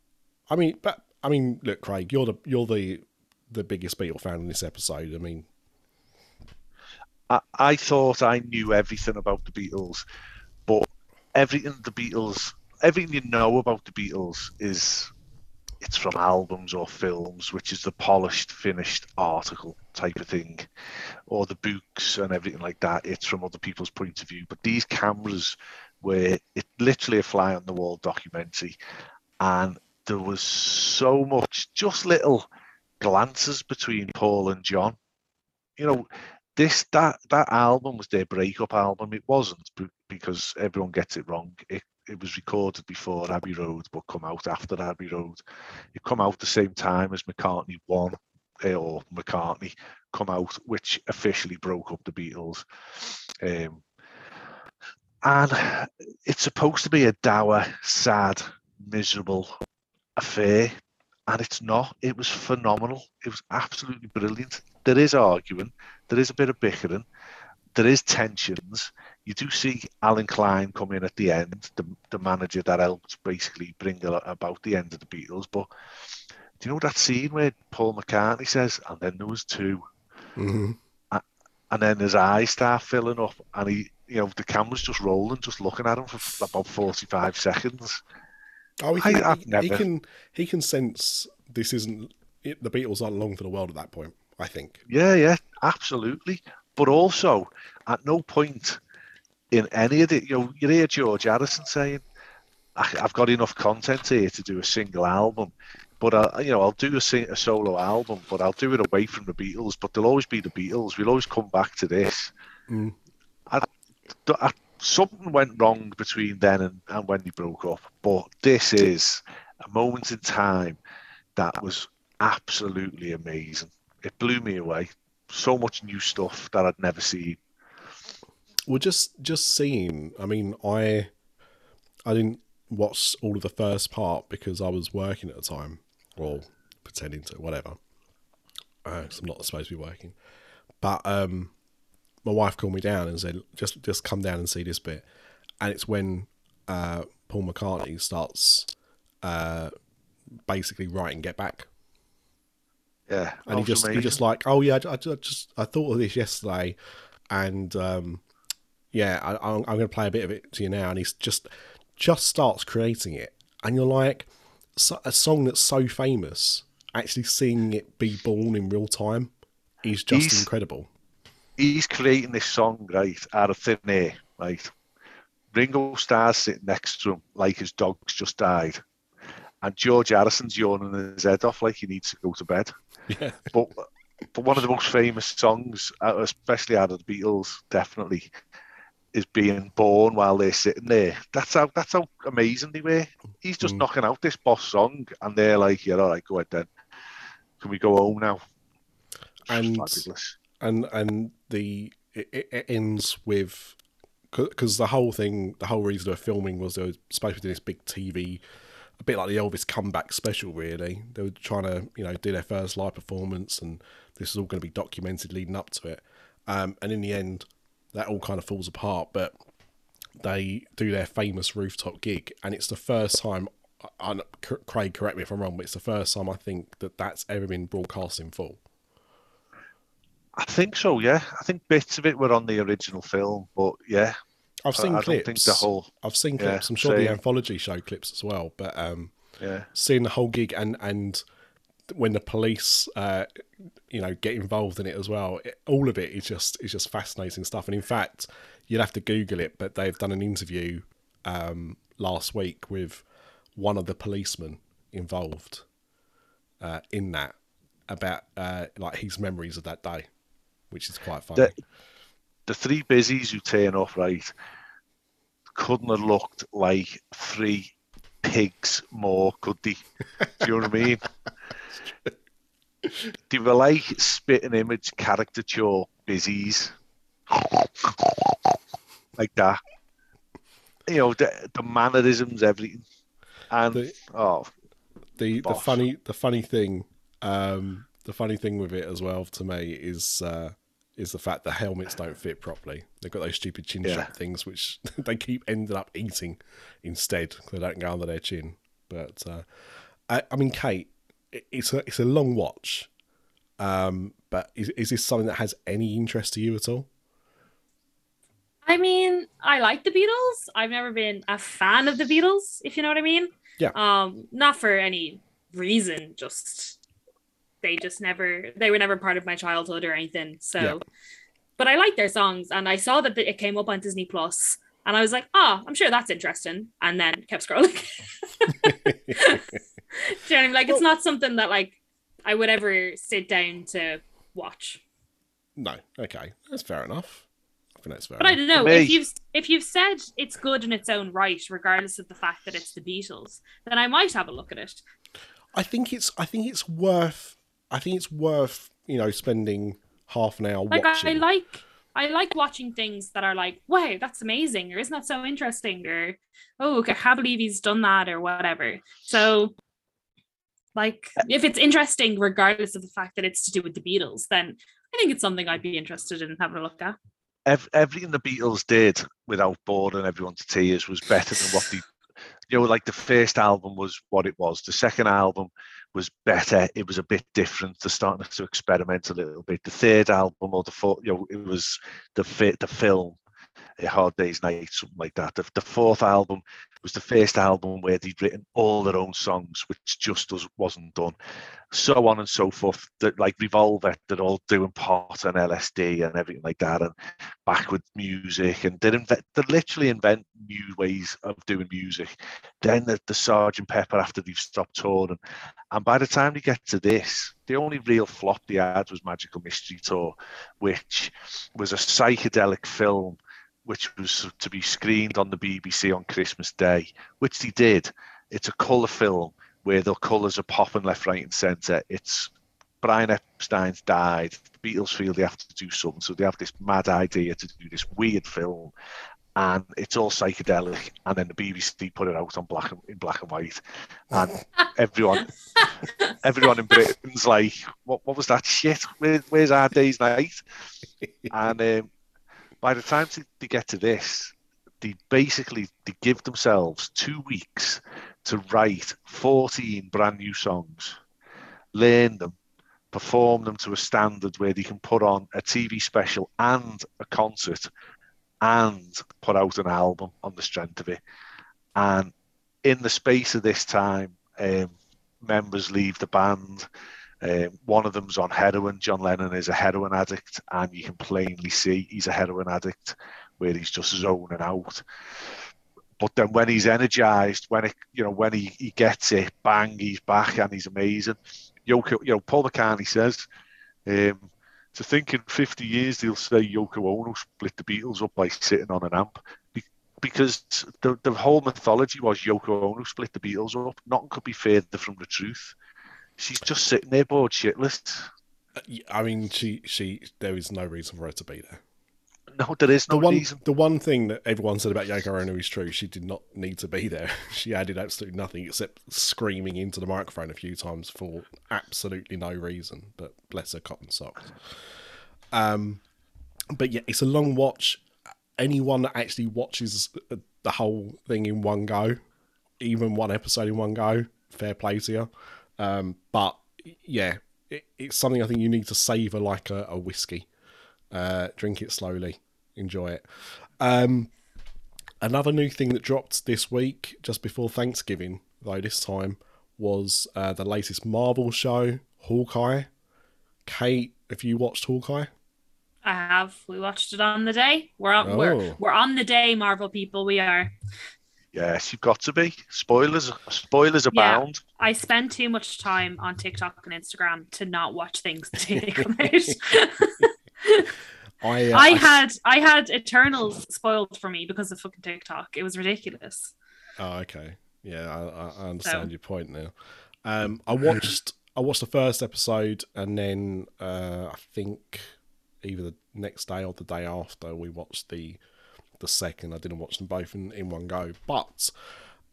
I mean, but I mean, look, Craig, you're the you're the the biggest Beatle fan in this episode. I mean, I, I thought I knew everything about the Beatles, but everything the Beatles, everything you know about the Beatles is it's from albums or films, which is the polished, finished article type of thing, or the books and everything like that. It's from other people's point of view. But these cameras were it literally a fly on the wall documentary, and there was so much, just little glances between Paul and John. You know, this that that album was their breakup album. It wasn't because everyone gets it wrong. It it was recorded before Abbey Road, but come out after Abbey Road. It come out the same time as McCartney One uh, or McCartney come out, which officially broke up the Beatles. Um, and it's supposed to be a dour, sad, miserable affair, and it's not. It was phenomenal. It was absolutely brilliant. There is arguing, there is a bit of bickering, there is tensions. You do see Allen Klein come in at the end, the, the manager that helped basically bring about the end of the Beatles. But do you know that scene where Paul McCartney says, and then there was 2 Mhm. and then his eyes start filling up, and he, you know, the camera's just rolling, just looking at him for about forty-five seconds. Oh, he can, I've he, he can he can sense this isn't it, the Beatles aren't long for the world at that point. I think. Yeah, yeah, absolutely. But also, at no point in any of the, you know, you hear George Harrison saying, "I- "I've got enough content here to do a single album." But I, you know, I'll do a, sing, a solo album, but I'll do it away from the Beatles. But there'll always be the Beatles. We'll always come back to this. Mm. I, I, something went wrong between then and, and when they broke up. But this is a moment in time that was absolutely amazing. It blew me away. So much new stuff that I'd never seen. Well, just just seeing. I mean, I I didn't watch all of the first part because I was working at the time, or pretending to, whatever. Uh, 'cause I'm not supposed to be working. But um, my wife called me down and said, "Just just come down and see this bit." And it's when uh, Paul McCartney starts uh, basically writing "Get Back." Yeah, and he was just he just like oh yeah I, I just I thought of this yesterday and um yeah I, I'm, I'm going to play a bit of it to you now and he's just just starts creating it and you're like so, a song that's so famous actually seeing it be born in real time is just He's- incredible he's creating this song right out of thin air, right? Ringo Starr's sitting next to him like his dog's just died, and George Harrison's yawning his head off like he needs to go to bed. yeah But but one of the most famous songs, uh, especially out of the Beatles, definitely is being born while they're sitting there. That's how that's how amazing they were. He's just Mm. knocking out this boss song, and they're like, "Yeah, all right, go ahead then. Can we go home now?" And- Fabulous. and and the it, it ends with because the whole thing the whole reason they were filming was they were supposed to do this big tv a bit like the elvis comeback special really they were trying to you know do their first live performance and this is all going to be documented leading up to it um, and in the end that all kind of falls apart but they do their famous rooftop gig and it's the first time I, I, craig correct me if i'm wrong but it's the first time i think that that's ever been broadcast in full I think so. Yeah, I think bits of it were on the original film, but yeah, I've seen I, clips. don't think the whole. I've seen Yeah, clips. I'm sure the anthology show clips as well. But um, Yeah, seeing the whole gig and and when the police, uh, you know, get involved in it as well, it, all of it is just is just fascinating stuff. And in fact, you'd have to Google it, but they've done an interview um, last week with one of the policemen involved uh, in that about uh, like his memories of that day, which is quite funny. the, the three busies who turn off right couldn't have looked like three pigs more, could they? Do you know what I mean? they were like spitting image caricature busies, like that. You know the, the mannerisms, everything, and The- oh, the the funny the funny thing um the funny thing with it as well to me is uh is the fact the helmets don't fit properly they've got those stupid chin Yeah. strap things which they keep ending up eating instead. they don't go under their chin but uh i, I mean kate it's a it's a long watch um but is, is this something that has any interest to you at all I mean, I like the Beatles. I've never been a fan of the Beatles, if you know what I mean. Yeah. Um, not for any reason, just they just never they were never part of my childhood or anything. So Yeah. but I like their songs and I saw that it came up on Disney Plus and I was like, oh, I'm sure that's interesting. And then kept scrolling. Do you know what I mean? Like it's not something that like I would ever sit down to watch. no okay that's fair enough i think that's fair But I don't know if you've if you've said it's good in its own right, regardless of the fact that it's the Beatles, then I might have a look at it. I think it's I think it's worth I think it's worth you know spending half an hour Like watching. I like I like watching things that are like, wow, that's amazing, or isn't that so interesting, or oh, I can't believe he's done that, or whatever. So, like, if it's interesting, regardless of the fact that it's to do with the Beatles, then I think it's something I'd be interested in having a look at. Ev- everything the Beatles did without boring everyone to tears was better than what the you know like the first album was what it was. The second album was better. It was a bit different. They're starting to experiment a little bit. The third album or the fourth you know it was the fit the film a hard day's night something like that. The, the fourth album was the first album where they'd written all their own songs which just wasn't done. So on and so forth that like revolver they're all doing pot and lsd and everything like that and backward music and they invent they literally invent new ways of doing music. Then the, the sergeant pepper after they've stopped touring. And by the time they get to this the only real flop they had was magical mystery tour which was a psychedelic film which was to be screened on the bbc on christmas day which they did it's a colour film where the colours are popping left right and centre it's Brian Epstein's died. The Beatles feel they have to do something, so they have this mad idea to do this weird film, and it's all psychedelic. And then the BBC put it out on black and, in black and white, and everyone, everyone in Britain's like, "What? What was that shit? Where, where's our day's night?" And um, by the time they- get to this, they basically they give themselves two weeks to write 14 brand new songs, learn them, perform them to a standard where they can put on a TV special and a concert and put out an album on the strength of it. And in the space of this time, um, members leave the band. Um, one of them's on heroin. John Lennon is a heroin addict, and you can plainly see he's a heroin addict where he's just zoning out. But then when he's energized, when it, you know, when he, he gets it, bang, he's back and he's amazing. Yoko, you know, Paul McCartney says, um, to think in 50 years they'll say Yoko Ono split the Beatles up by sitting on an amp. Because the, the whole mythology was Yoko Ono split the Beatles up. Nothing could be further from the truth. She's just sitting there bored shitless. I mean, she she there is no reason for her to be there. No, there is The no one reason. the one thing that everyone said about Yoko Ono is true. She did not need to be there. She added absolutely nothing except screaming into the microphone a few times for absolutely no reason. But bless her cotton socks. Um, but yeah, it's a long watch. Anyone that actually watches the whole thing in one go, even one episode in one go, fair play to you. Um, but yeah, it, it's something I think you need to savor like a, a whiskey. Uh, drink it slowly, enjoy it. Um, another new thing that dropped this week, just before Thanksgiving, though this time, was uh, the latest Marvel show, Hawkeye. Kate, have you watched Hawkeye? I have. We watched it on the day. We're on. We're Oh. we're on the day, Marvel people. We are. Yes, you've got to be. Spoilers, spoilers Yeah. abound. I spend too much time on TikTok and Instagram to not watch things the they come out. I, uh, I had I had Eternals spoiled for me because of fucking TikTok. It was ridiculous. Oh, okay. Yeah, I, I- I understand So- your point now. Um, I watched I watched the first episode, and then uh, I think either the next day or the day after we watched the the second. I didn't watch them both in, in one go, but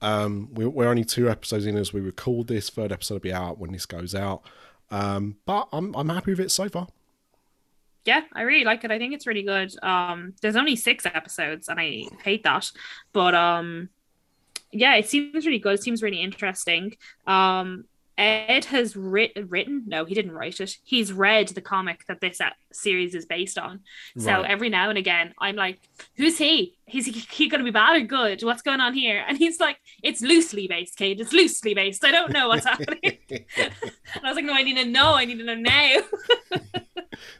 um, we, we're only two episodes in as we record this. Third episode will be out when this goes out. Um, but I'm I'm happy with it so far. Yeah, I really like it. I think it's really good. Um, there's only six episodes, and I hate that. But um, yeah, it seems really good. It seems really interesting. Um, Ed has writ- written. No, he didn't write it. He's read the comic that this uh, series is based on. So Right. every now and again, I'm like, "Who's he? Is he, he going to be bad or good? What's going on here?" And he's like, "It's loosely based, Kate. It's loosely based. I don't know what's happening." and I was like, "No, I need to know. I need to know now."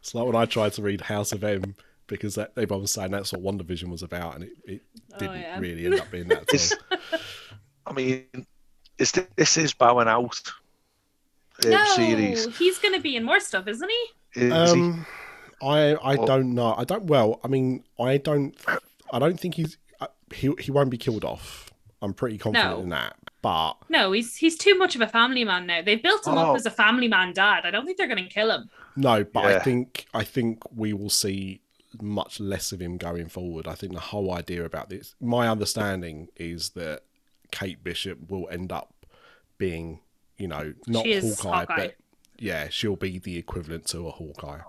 It's like when I tried to read House of M because that, everyone was saying that's what WandaVision was about, and it, it Oh, didn't yeah. really end up being that. At all. I mean, is this, this is bowing out no, series? he's going to be in more stuff, isn't he? Is he? Um, I I Or- don't know. I don't. Well, I mean, I don't. I don't think he's. uh, He he won't be killed off. I'm pretty confident No. in that. But No, he's he's too much of a family man now. They've built him Oh. up as a family man dad. I don't think they're going to kill him. no, but I think I think we will see much less of him going forward. I think the whole idea about this, my understanding is that Kate Bishop will end up being, you know, not Hawkeye, Hawkeye. but yeah, she'll be the equivalent to a Hawkeye.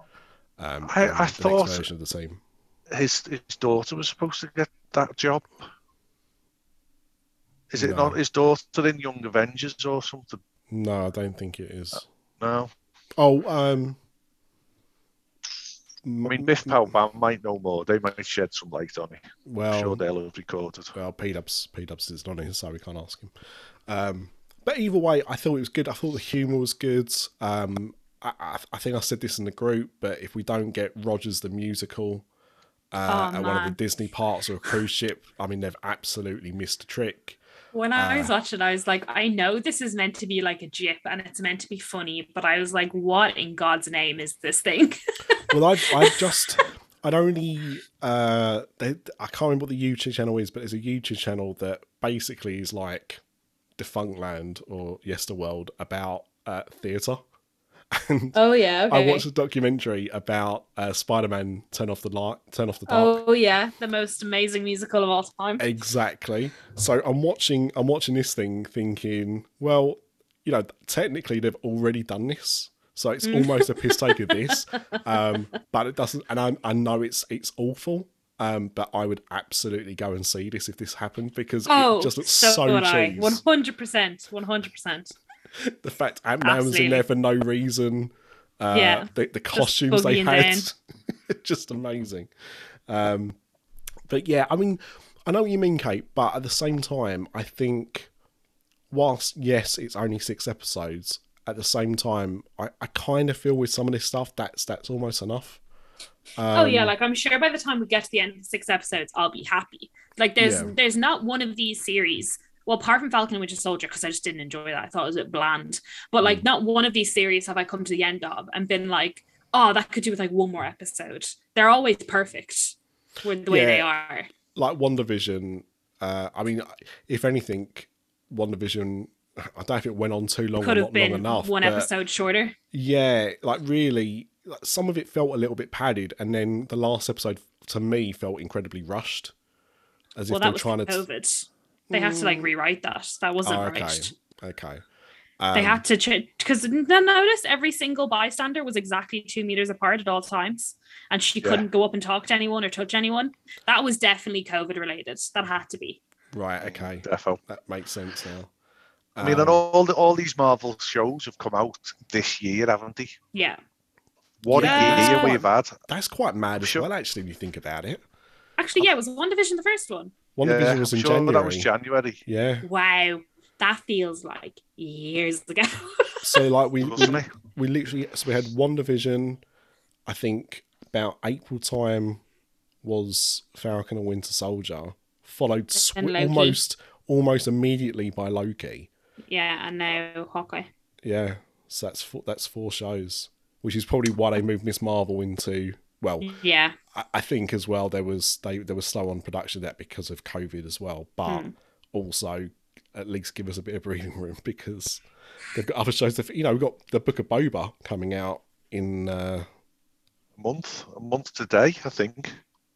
Um, I- in I the thought- version of the team. His his daughter was supposed to get that job. Is it No. not his daughter in Young Avengers or something? No, I don't think it is. No. Oh, um, I mean, Myth Power Band might know more. They might shed some light on it. I'm well, sure they'll have recorded. Well, P Dubs, P Dubs is not in, so we can't ask him. Um, but either way, I thought it was good. I thought the humour was good. Um, I, I, think I said this in the group, but if we don't get Rogers the musical uh, Oh, at one of the. Disney parts or a cruise ship, I mean, they've absolutely missed a trick. When I was Uh. watching, I was like, I know this is meant to be like a jip and it's meant to be funny, but I was like, what in God's name is this thing? Well, I've, I've just, I'd only, uh, they, I can't remember what the YouTube channel is, but there's a YouTube channel that basically is like Defunctland or Yesterworld about uh, theatre. And Oh yeah. I watched a documentary about uh, Spider-Man Turn Off the Light, Turn Off the Dark. oh yeah, the most amazing musical of all time. Exactly. So I'm watching, I'm watching this thing, thinking, well, you know, technically they've already done this, so it's almost a piss take of this. Um, but it doesn't, and I, I know it's it's awful. Um, but I would absolutely go and see this if this happened because Oh, it just looks so, so, cheese. One hundred percent, one hundred percent. The fact Ant Man was in there for no reason. Uh, Yeah. the, the costumes they had, just amazing. Um, but yeah, I mean, I know what you mean, Kate, but at the same time, I think whilst yes, it's only six episodes, at the same time, I, I kind of feel with some of this stuff that's that's almost enough. Oh yeah, Um, like I'm sure by the time we get to the end of the six episodes, I'll be happy. Like there's Yeah. there's not one of these series. Well, apart from Falcon and Winter Soldier, because I just didn't enjoy that. I thought it was a bit bland. But Mm. like, not one of these series have I come to the end of and been like, oh, that could do with like one more episode. They're always perfect with the way they are. like WandaVision. Uh, I mean, if anything, WandaVision. I don't know if it went on too long Could or have not long been enough. one episode shorter. Yeah, like really, some of it felt a little bit padded, and then the last episode to me felt incredibly rushed, as Well, if they're trying to. COVID. They had to like rewrite that. That wasn't Oh, okay, rushed. okay. They Um, had to change because then notice every single bystander was exactly two meters apart at all times, and she couldn't go up and talk to anyone or touch anyone. That was definitely COVID related. That had to be. right. Okay, Defo. that makes sense now. I mean, Um, and all the, all these Marvel shows have come out this year, haven't they? Yeah. What Yeah. a year we've had. that's quite mad as Sure. well. Actually, if you think about it, Actually, yeah, it was WandaVision the first one. One yeah, Division was I'm in sure January. that was January, yeah, Wow. That feels like years ago. so like we, we wasn't we literally so we had WandaVision i think about april time was falcon and winter soldier followed sw- almost almost immediately by loki yeah, and now Hawkeye. yeah so that's four, that's four shows which is probably why they moved miss marvel into well Yeah. I, I think as well there was they there was slow on production that because of covid as well but Hmm. also at least give us a bit of breathing room because they've got other shows that you know we've got the book of boba coming out in uh month, a month today, I think,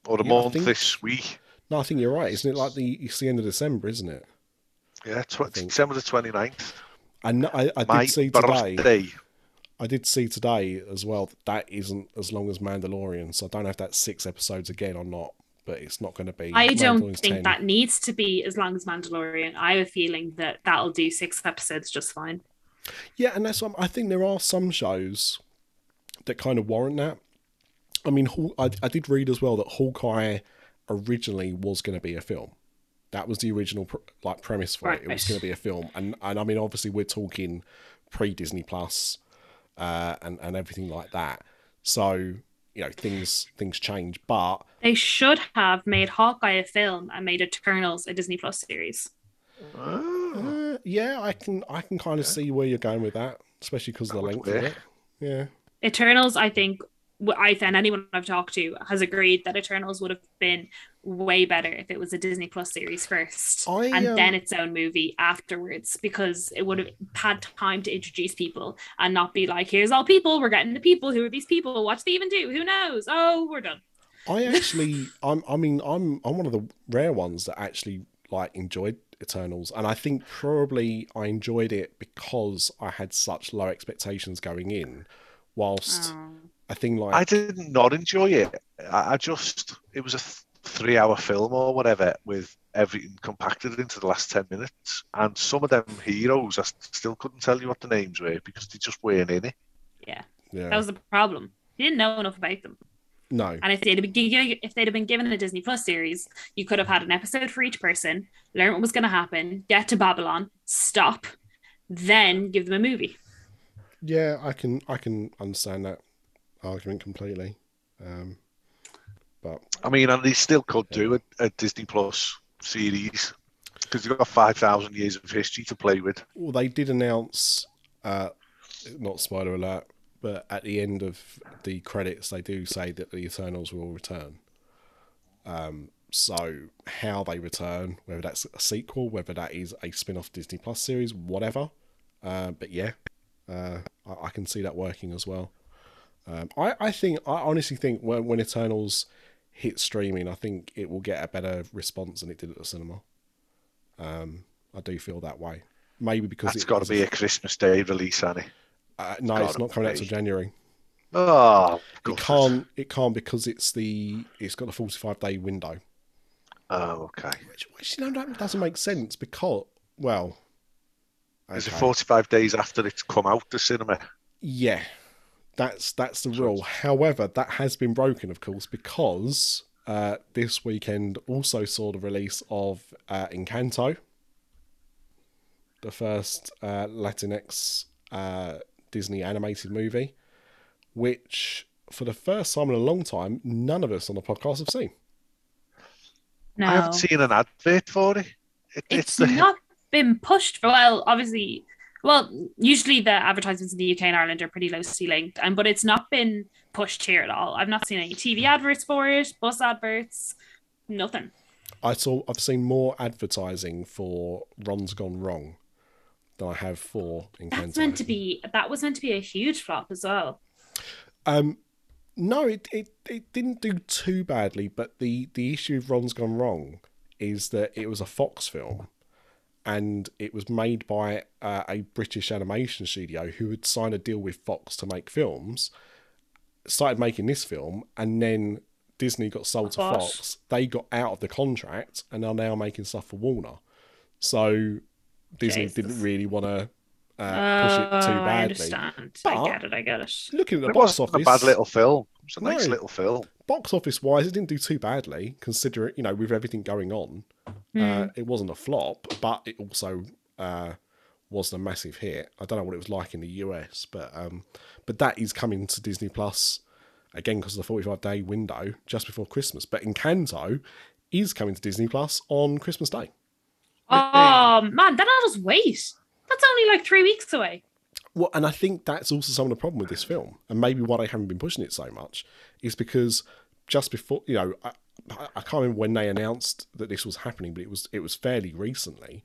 or a Yeah, month think- this week. No, I think you're right. Isn't it like the it's the end of December, isn't it? Yeah, tw- December the 29th. I know, I, I did see today. birthday. I did see today as well that that isn't as long as Mandalorian. So I don't know if that's six episodes again or not. But it's not going to be. I don't think 10. that needs to be as long as Mandalorian. I have a feeling that that'll do six episodes just fine. Yeah, and that's what I think there are some shows that kind of warrant that. I mean, I, I did read as well that Hawkeye originally was going to be a film. That was the original like premise for it. It was going to be a film, and and I mean, obviously, we're talking pre Disney Plus, uh, and and everything like that. So you know, things things change, but They should have made Hawkeye a film and made Eternals a Disney Plus series. Ah, uh, yeah, I can I can kind of see where you're going with that, especially because of the length of it. Yeah. Eternals, I think, wh- I and anyone I've talked to has agreed that Eternals would have been way better if it was a Disney Plus series first I, and um, then its own movie afterwards because it would have had time to introduce people and not be like, here's all people, we're getting the people. Who are these people? What's they even do? Who knows? Oh, we're done. I actually, I'm, I mean, I'm, I'm one of the rare ones that actually like enjoyed Eternals, and I think probably I enjoyed it because I had such low expectations going in. Whilst Oh. I think like I did not enjoy it. I, I just it was a th- three-hour film or whatever with everything compacted into the last ten minutes, and some of them heroes I s- still couldn't tell you what the names were because they just weren't in it. Yeah, yeah, that was the problem. You didn't know enough about them. no, And if they'd have been given, if they'd have been given a Disney Plus series, you could have had an episode for each person, learn what was going to happen, get to Babylon, stop, then give them a movie. yeah, I can, I can understand that argument completely. Um, but I mean, and they still could do a, a Disney Plus series because they've got five thousand years of history to play with. Well, they did announce, uh, not spoiler alert, but at the end of the credits, they do say that the Eternals will return. Um, so how they return, whether that's a sequel, whether that is a spin-off Disney Plus series, whatever. Uh, but yeah, uh, I, I can see that working as well. Um, I, I think, I honestly think when, when Eternals hit streaming, I think it will get a better response than it did at the cinema. Um, I do feel that way. Maybe because That's it got to be a Christmas Day release, Annie. uh, no, it's not coming out till January. Oh, It can't. It can't because it's the. It's got a forty-five day window, Oh, okay. which, which you know that doesn't make sense because well, Is it 45 days after it's come out the cinema? yeah, that's that's the rule. However, that has been broken, of course, because uh, this weekend also saw the release of uh, Encanto, the first uh, Latinx uh, Disney animated movie, which for the first time in a long time, none of us on the podcast have seen. No, I haven't seen an advert for it. it it's the not been pushed for well obviously well usually the advertisements in the uk and ireland are pretty loosely linked and but it's not been pushed here at all. I've not seen any tv adverts for it bus adverts nothing. I saw I've seen more advertising for Ron's Gone Wrong than I have for Encanto. that's meant to be that was meant to be a huge flop as well. Um, no, it, it it didn't do too badly, but the the issue of Ron's Gone Wrong is that it was a Fox film, and it was made by uh, a British animation studio who had signed a deal with Fox to make films. Started making this film, and then Disney got sold to Fox. They got out of the contract and are now making stuff for Warner. So Disney Jesus. didn't really want to uh, push it too Oh, i understand But- i get it i get it Looking at the It box wasn't office, a bad little film. It's was a nice No. little film. box office wise, it didn't do too badly, considering you know with everything going on. Uh, it wasn't a flop, but it also uh, wasn't a massive hit. I don't know what it was like in the US, but um, but that is coming to Disney Plus again because of the forty-five day window just before Christmas. But Encanto is coming to Disney Plus on Christmas Day. oh man then i'll just wait that's only like three weeks away Well, and I think that's also some of the problem with this film, and maybe why they haven't been pushing it so much, is because just before, you know, I, I I can't remember when they announced that this was happening, but it was it was fairly recently.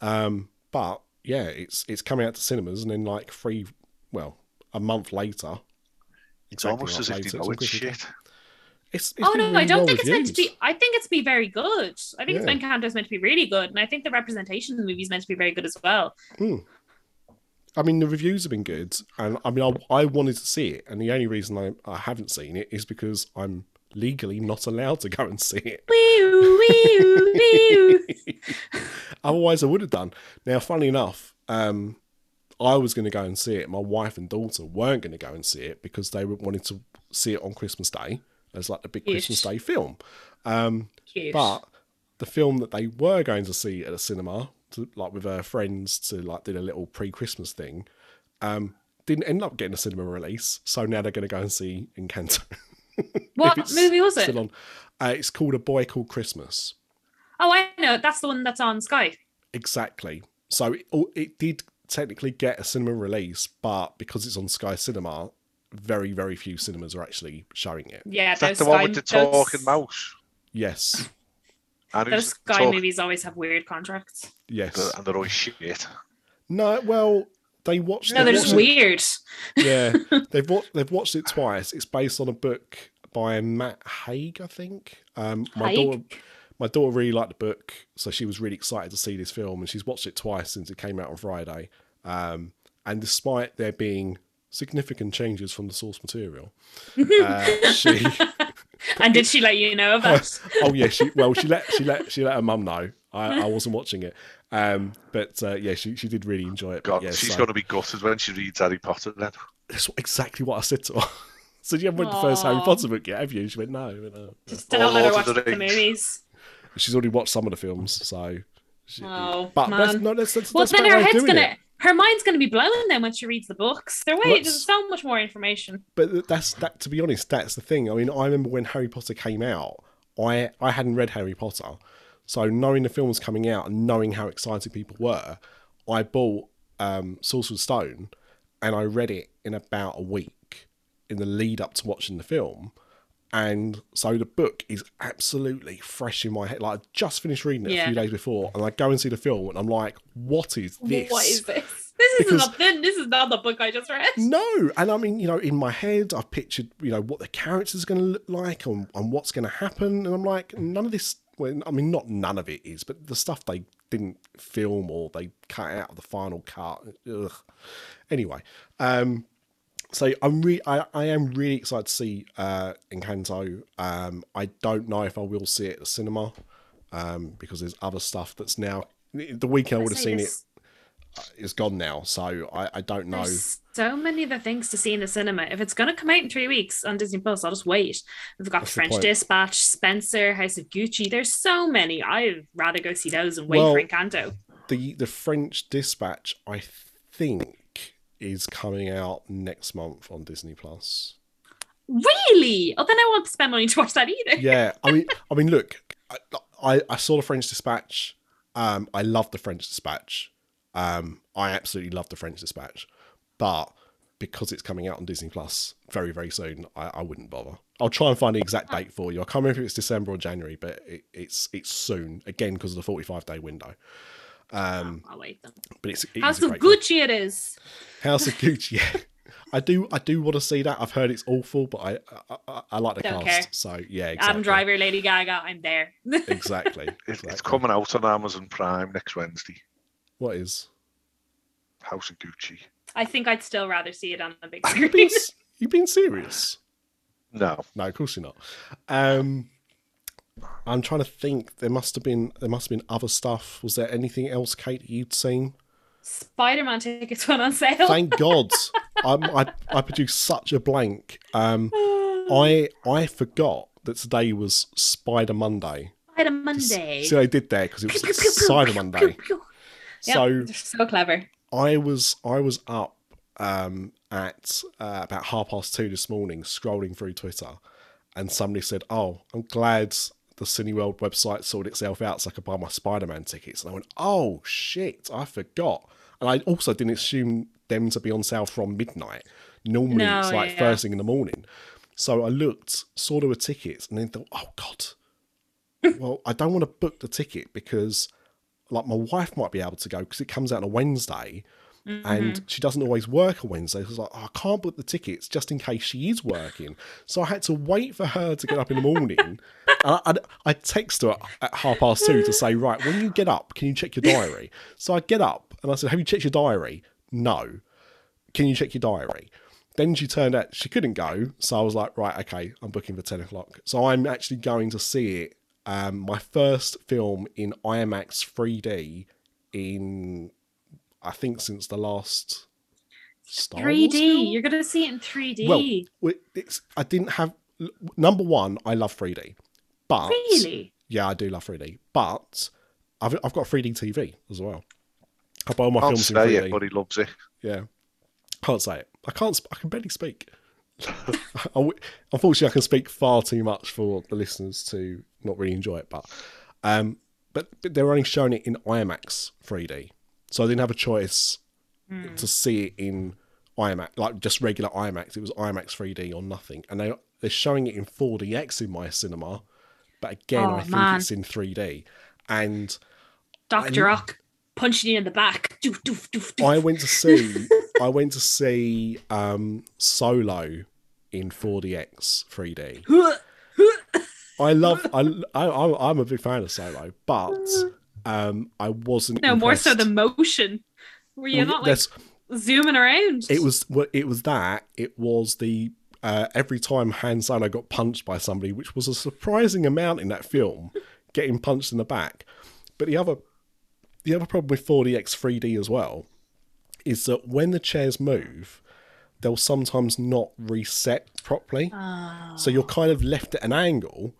Um, but yeah, it's it's coming out to cinemas, and then like three, well, a month later. It's almost as if later, they know on it's shit. It's, it's oh no, I don't well think it's meant to be. I think it's be very good. I think Yeah. it's Encanto's meant to be really good, and I think the representation in the movie is meant to be very good as well. I mean, the reviews have been good, and I mean, I, I wanted to see it, and the only reason I, I haven't seen it is because I'm legally not allowed to go and see it. Wee-oo, wee-oo. Otherwise, I would have done. Now, funny enough, um, I was going to go and see it. My wife and daughter weren't going to go and see it because they wanted to see it on Christmas Day as like the big Cute. Christmas Day film. Um, but the film that they were going to see at a cinema, to, like with her friends, to like do a little pre-Christmas thing, um, didn't end up getting a cinema release. So now they're going to go and see Encanto. what movie was it? Uh, it's called A Boy Called Christmas. Oh, I know. That's the one that's on Sky. Exactly. So it, it did technically get a cinema release, but because it's on Sky Cinema, very very few cinemas are actually showing it. Yeah, Is that the one Sky, with the those- talking mouse? Yes, And, Those who's Sky talk- movies always have weird contracts. yes. and they're always shit. No, well, they watched. No, they they're just watched it- weird. yeah, they've watched they've watched it twice. It's based on a book by Matt Haig, I think. Um, my Haig? daughter, my daughter really liked the book, so she was really excited to see this film, and she's watched it twice since it came out on Friday. Um, and despite there being significant changes from the source material, uh, she And did she let you know of that? oh yeah she well she let she let she let her mum know I, I wasn't watching it um but uh, yeah she, she did really enjoy it God, yeah, she's so- going to be gutted when she reads Harry Potter then. that's exactly what I said to her so you haven't read the first Harry Potter book yet have you she went no, I "No." Just Or don't let her watch the the movies. she's already watched some of the films so she, Oh, but that's man. no that's, that's, Well, that's then her head's gonna, it. Her mind's gonna be blown then when she reads the books. There, way, there's so much more information. but that's that to be honest that's the thing i mean i remember when harry potter came out i i hadn't read harry potter so knowing the film was coming out and knowing how excited people were i bought um sorcerer's stone and i read it in about a week in the lead up to watching the film and so the book is absolutely fresh in my head like i just finished reading it a few days before and i go and see the film and i'm like what is this What is this? This is Because- not this is not the book I just read. No, and I mean, you know, in my head, I've pictured, you know, what the characters are going to look like and, and what's going to happen, and I'm like, none of this. Well, I mean, not none of it is, but the stuff they didn't film or they cut out of the final cut. Ugh. Anyway, um, so I'm re- I, I am really excited to see uh, Encanto. Um, I don't know if I will see it at the cinema um, because there's other stuff that's now. The weekend I would have seen it is gone now, so I, I don't know. There's so many other things to see in the cinema. If it's going to come out in three weeks on Disney Plus, I'll just wait. We've got What's the French? Dispatch, Spencer, House of Gucci. There's so many. I'd rather go see those and wait Well- for Encanto. the the French Dispatch, I think, is coming out next month on Disney Plus. Really? Oh, then I won't spend money to watch that either. Yeah, I mean, I mean, look, I, I, I saw the French Dispatch. Um, I love the French Dispatch. Um, I absolutely love the French Dispatch, but because it's coming out on Disney Plus very, very soon, I, I wouldn't bother. I'll try and find the exact date for you. I can't remember if it's December or January, but it, it's it's soon again because of the forty-five day window. Um, I'll wait then. but it's it is House of great film. Gucci it is. House of Gucci. Yeah, I do. I do want to see that. I've heard it's awful, but I I, I, I like the Don't cast. care. So yeah, exactly. Adam Driver, Lady Gaga, I'm there. Exactly. Exactly. It's coming out on Amazon Prime next Wednesday. What is? House of Gucci. I think I'd still rather see it on the big screen. You've been serious? No, No, of course you're not. Um, I'm trying to think. There must have been. There must have been other stuff. Was there anything else, Kate, you'd seen? Spider-Man tickets went on sale. Thank God. I'm, I I produced such a blank. Um, I I forgot that today was Spider Monday. Spider Monday. See I did there because it was Pew, pew, Monday. pew, pew. So so clever. I was I was up um, at uh, about half past two this morning, scrolling through Twitter, and somebody said, "Oh, I'm glad the Cineworld website sorted itself out, so I could buy my Spider-Man tickets." And I went, "Oh shit, I forgot." And I also didn't assume them to be on sale from midnight. Normally, No, it's like yeah. first thing in the morning. So I looked, saw there were tickets, and then thought, "Oh god." well, I don't want to book the ticket because like my wife might be able to go because it comes out on a Wednesday and she doesn't always work on Wednesday. So I was like, oh, I can't book the tickets just in case she is working. So I had to wait for her to get up in the morning. and I, I, I text her at half past two to say, right, when you get up, can you check your diary? So I get up and I said, have you checked your diary? No. Can you check your diary? Then she turned out she couldn't go. So I was like, right, okay, I'm booking for 10 o'clock. So I'm actually going to see it. Um, my first film in IMAX 3D in, I think, since the last Star 3D. film? You're gonna see it in 3D. Well, it's, I didn't have. Number one, I love 3D. But. really? Yeah, I do love 3D. But I've, I've got a 3D TV as well. I buy all my I'll films in 3D. it, but he loves it. Yeah, can't say it. I can't. I can barely speak. I w- Unfortunately, I can speak far too much for the listeners to not really enjoy it. But, um, but, but they're only showing it in IMAX 3D, so I didn't have a choice to see it in IMAX, like just regular IMAX. It was IMAX 3D or nothing, and they they're showing it in 4DX in my cinema, but again, Oh, I think man. it's in 3D. And Doctor Rock punching you in the back. Doof, doof, doof, doof. I went to see I went to see um, Solo in 4DX 3D. I love I, I I'm- I'm a big fan of Solo, but um, I wasn't. no, more so impressed. the motion. Were you Well, not like zooming around? It was well, it was that it was the uh, every time Han Solo got punched by somebody, which was a surprising amount in that film, getting punched in the back. But the other the other problem with 4DX 3D as well is that when the chairs move, they'll sometimes not reset properly. So you're kind of left at an angle.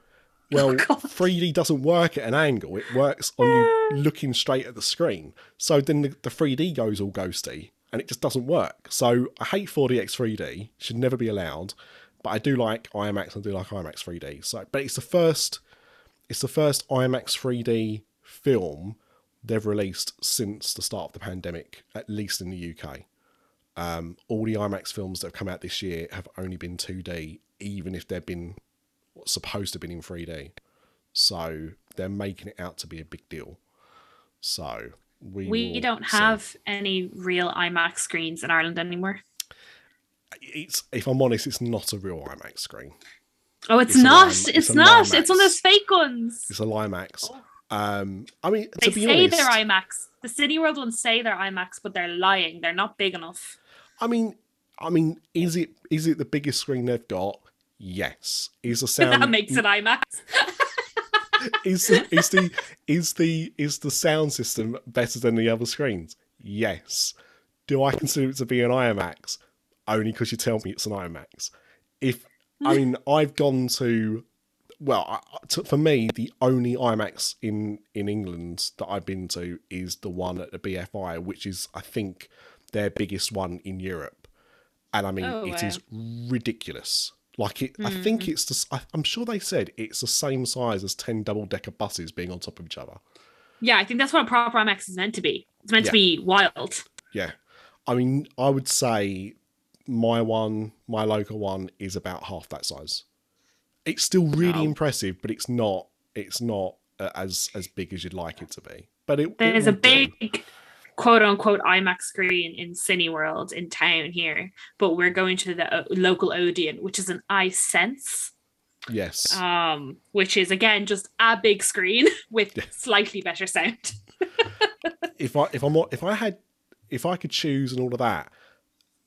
Well, 3D doesn't work at an angle. It works on you looking straight at the screen. So then the, the 3D goes all ghosty and it just doesn't work. So I hate 4DX 3D. Should never be allowed. But I do like IMAX. And I do like IMAX 3D. So, but it's the first, it's the first IMAX 3D film they've released since the start of the pandemic, at least in the UK. Um, all the IMAX films that have come out this year have only been 2D, even if they've been what's supposed to have been in 3D. So they're making it out to be a big deal. So we we don't see. have any real IMAX screens in Ireland anymore. It's if I'm honest, it's not a real IMAX screen. Oh, it's, It's not. Lime- it's it's not. It's one of those fake ones. It's a Limax. Um, I mean, They to be say honest, they're IMAX. The Cineworld ones say they're IMAX, but they're lying. They're not big enough. I mean, I mean, is it is it the biggest screen they've got? Yes. Is the sound that makes it IMAX. is the, is the is the is the sound system better than the other screens? Yes. Do I consider it to be an IMAX? Only because you tell me it's an IMAX. If I mean, I've gone to well, for me, the only IMAX in in England that I've been to is the one at the BFI, which is I think their biggest one in Europe, and I mean Oh, it wow. is ridiculous. Like it, I think it's the. s- I, I'm sure they said it's the same size as ten double decker buses being on top of each other. yeah, I think that's what a proper IMAX is meant to be. It's meant Yeah. to be wild. Yeah, I mean, I would say my one, my local one, is about half that size. It's still really Wow. impressive, but it's not. It's not uh, as as big as you'd like it to be. But it, it There's a big. do. Quote unquote IMAX screen in Cineworld in town here, but we're going to the uh, local Odeon, which is an iSense, yes. um, which is again just a big screen with Yeah. slightly better sound. if I if I'm if I had if I could choose and all of that,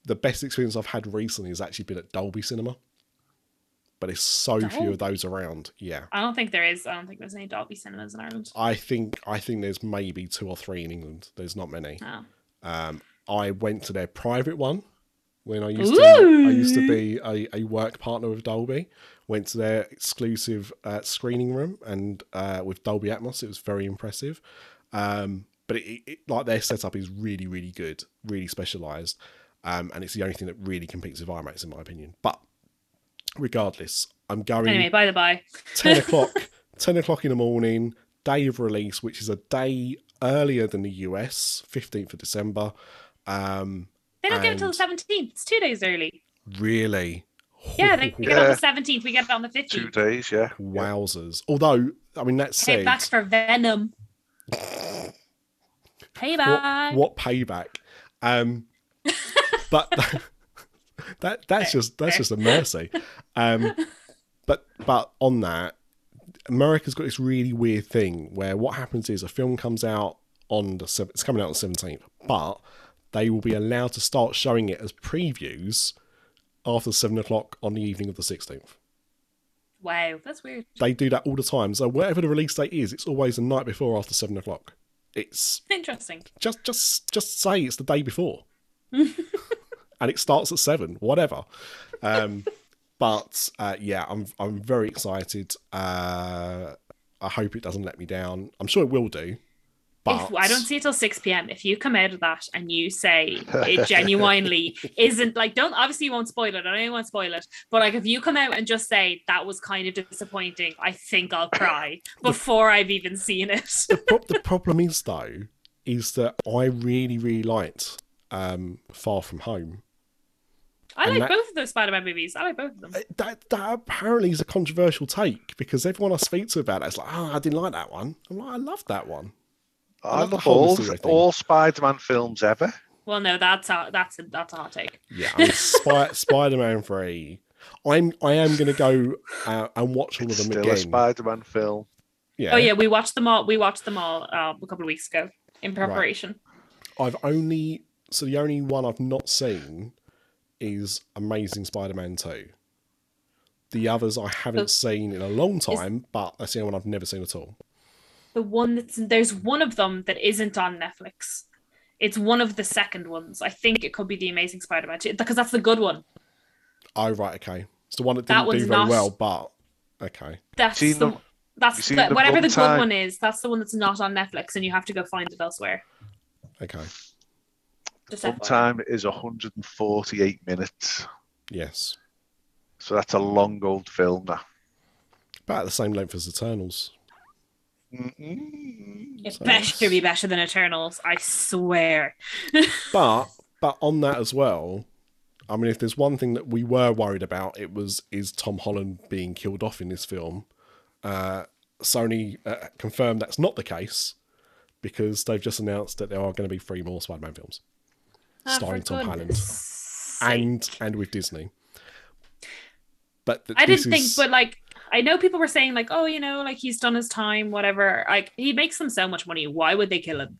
the best experience I've had recently has actually been at Dolby Cinema. But there's so few of those around. Yeah. I don't think there is. I don't think there's any Dolby cinemas in Ireland. I think I think there's maybe two or three in England. There's not many. Oh. Um, I went to their private one when I used to. I used to be a, a work partner with Dolby. Went to their exclusive uh, screening room and uh, with Dolby Atmos, it was very impressive. Um, but it, it, like their setup is really really good, really specialised, um, and it's the only thing that really competes with IMAX in my opinion. But regardless, I'm going Anyway, by the by, 10 o'clock 10 o'clock in the morning day of release which is a day earlier than the us 15th of december um they don't get it until the 17th. It's two days early. really Yeah, they get it Yeah. on the 17th. We get it on the 15th. Two days, yeah. wowzers although i mean that Pay said back for Venom. Payback. what, what payback um but that that's just that's just a mercy. Um but but on that america's got this really weird thing where what happens is a film comes out on the it's coming out on the 17th but they will be allowed to start showing it as previews after 7 o'clock on the evening of the 16th Wow, that's weird. they do that all the time. So whatever the release date is it's always the night before after 7 o'clock. It's Interesting. just just just say it's the day before and it starts at seven whatever um but uh yeah i'm i'm very excited uh i hope it doesn't let me down i'm sure it will do but If I don't see it till 6 p.m., if you come out of that and you say it genuinely isn't like, don't obviously you won't spoil it. I know you won't spoil it, but like if you come out and just say that was kind of disappointing, I think I'll cry before I've even seen it. the, pro- the problem is though is that i really really liked um far from home I And like that- both of those Spider-Man movies. I like both of them. Uh, That that apparently is a controversial take because everyone I speak to about it is like, oh, I didn't like that one. I'm like, I love that one. I love the love all, all Spider-Man films ever. Well, no, that's a, that's a, that's a hot take. Yeah, I mean, Spy- Spider-Man Three. I'm I am going to go uh, and watch all It's of them still again. a Spider-Man film. yeah, Oh yeah, we watched them all. We watched them all uh, a couple of weeks ago in preparation. I've only so the only one I've not seen is Amazing Spider-Man Two. The others I haven't seen in a long time, but that's the only one I've never seen at all. The one that's there's one of them that isn't on Netflix. It's one of the second ones. I think it could be the Amazing Spider-Man 2, because that's the good one. Oh right, okay. It's the one that That didn't do very not- well, but okay. That's Seen the them? That's the, whatever the good Runtime? one is. That's the one that's not on Netflix, and you have to go find it elsewhere. Okay. Just One time is 148 minutes. Yes. So that's a long old film now. About the same length as Eternals. Mm-mm. It So better be better than Eternals. I swear. But but on that as well, I mean, if there's one thing that we were worried about, it was is Tom Holland being killed off in this film. Uh, Sony uh, confirmed that's not the case because they've just announced that there are going to be three more Spider-Man films Ah, starring Tom Holland sake. and and with Disney. But th- I didn't think, but like I know people were saying like, oh, you know, like he's done his time, whatever. Like he makes them so much money. Why would they kill him?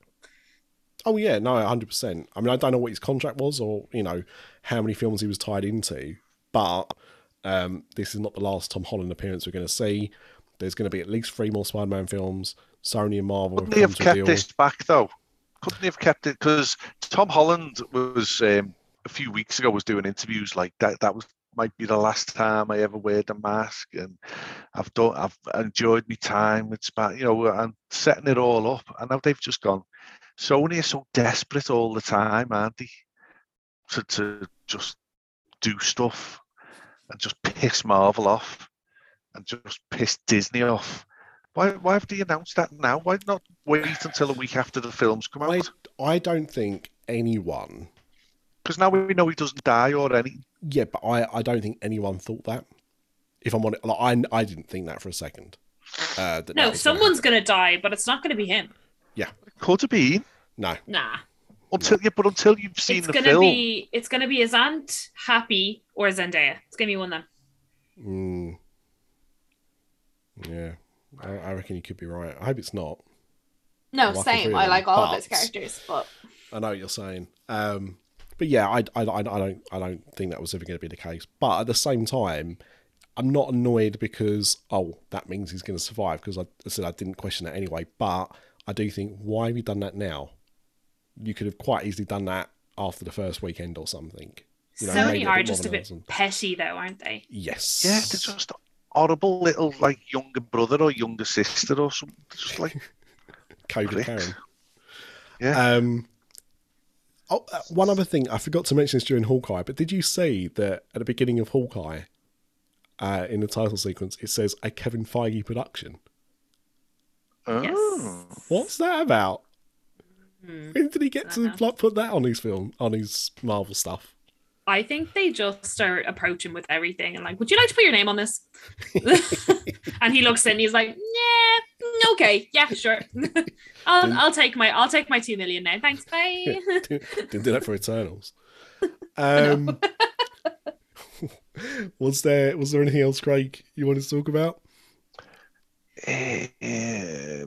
Oh yeah, no, hundred percent. I mean, I don't know what his contract was, or you know, how many films he was tied into, but um, this is not the last Tom Holland appearance we're going to see. There's going to be at least three more Spider-Man films. Sony and Marvel Couldn't have they have kept deal. this back though? Couldn't have kept it? Because Tom Holland was um, a few weeks ago was doing interviews like that. That was might be the last time I ever wear the mask, and I've done. I've enjoyed my time with Spa, you know, and setting it all up. And now they've just gone. Sony are so desperate all the time, aren't they? To to just do stuff and just piss Marvel off and just piss Disney off. Why, why have they announced that now? Why not wait until a week after the films come out? I don't think anyone. Because now we know he doesn't die or anything. Yeah, but I, I don't think anyone thought that. If I'm on it, like, I, I didn't think that for a second. Uh, that that No, was someone's gonna die, but it's not gonna be him. Yeah. could have been No, Nah. until yeah, but until you've seen it's the gonna film, be it's gonna be his aunt, Happy, or Zendaya. It's gonna be one of them. Mm. Yeah, I, I reckon you could be right. I hope it's not. No, Like a same. I like all of its characters, but I know what you're saying. Um, but yeah, I, I, I, I don't I don't think that was ever going to be the case. But at the same time, I'm not annoyed because oh that means he's going to survive because I, I said I didn't question that anyway. But I do think why have you done that now? You could have quite easily done that after the first weekend or something. You know, made it Sony are just a bit petty though, aren't they? Yes. yeah, they're just horrible little like younger brother or younger sister or something. Just like Coded Pricks. Karen. Yeah. Um, oh, uh, one other thing I forgot to mention this during Hawkeye, but did you see that at the beginning of Hawkeye, uh, in the title sequence, it says a Kevin Feige production? oh. What's that about? Hmm. When did he get to like, put that on his film, on his Marvel stuff? I think they just are approaching with everything and like, would you like to put your name on this? and he looks in and he's like, yeah, okay, yeah, sure. I'll Didn't- I'll take my I'll take my two million now. Thanks, bye. Didn't do that for Eternals. Um, was there was there anything else, Craig, you wanted to talk about? Eh, eh,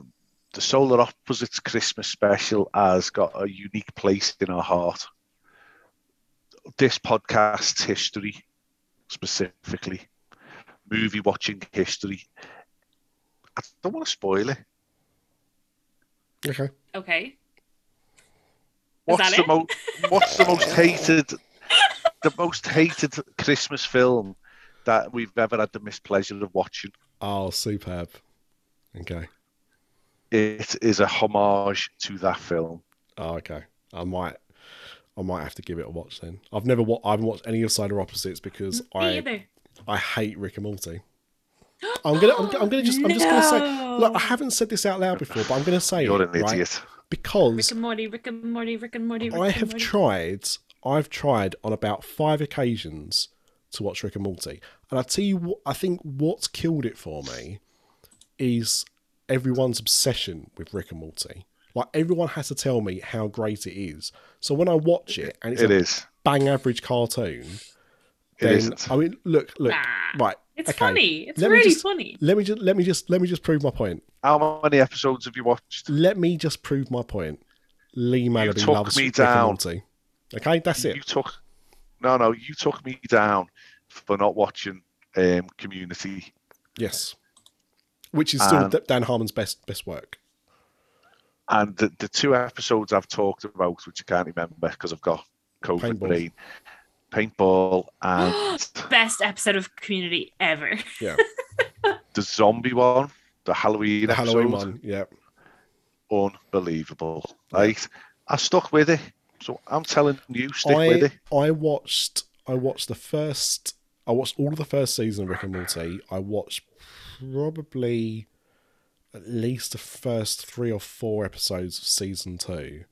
the Solar Opposites Christmas special has got a unique place in our heart. This podcast's history, specifically, movie watching history. I don't want to spoil it. Okay. okay. What's the it? most? What's the most hated? The most hated Christmas film that we've ever had the mispleasure of watching. Oh, superb. Okay. It is a homage to that film. Oh, okay. I might, I might have to give it a watch then. I've never, wa- I haven't watched any of Solar Opposites because mm, Me I, either. I hate Rick and Morty. I'm gonna, I'm, I'm gonna just, I'm just gonna say, look, I haven't said this out loud before, but I'm gonna say You're it, an right? idiot. because Rick and Morty, Rick and Morty, Rick and Morty. Rick I and have Morty. tried I've tried on about five occasions to watch Rick and Morty, and I tell you what, I think what's killed it for me is everyone's obsession with Rick and Morty. Like everyone has to tell me how great it is. So when I watch it and it's It a is. bang average cartoon, It then isn't. I mean, look, look, Nah. right. It's okay. funny. It's Let me really just- funny. Let me just let me just let me just prove my point. How many episodes have you watched? Let me just prove my point. Lee Malaby took loves me down. Okay, that's it. You took no, no. You took me down for not watching um, Community. Yes, which is still And- Dan Harmon's best best work. And the, the two episodes I've talked about, which I can't remember because I've got COVID Paintball. brain, paintball, and Best episode of Community ever. Yeah, the zombie one, the Halloween the episode, Halloween one. Yeah, unbelievable. Right, I stuck with it. So I'm telling you, stick I with it. I watched I watched the first I watched all of the first season of Rick and Morty. I watched probably at least the first three or four episodes of season two.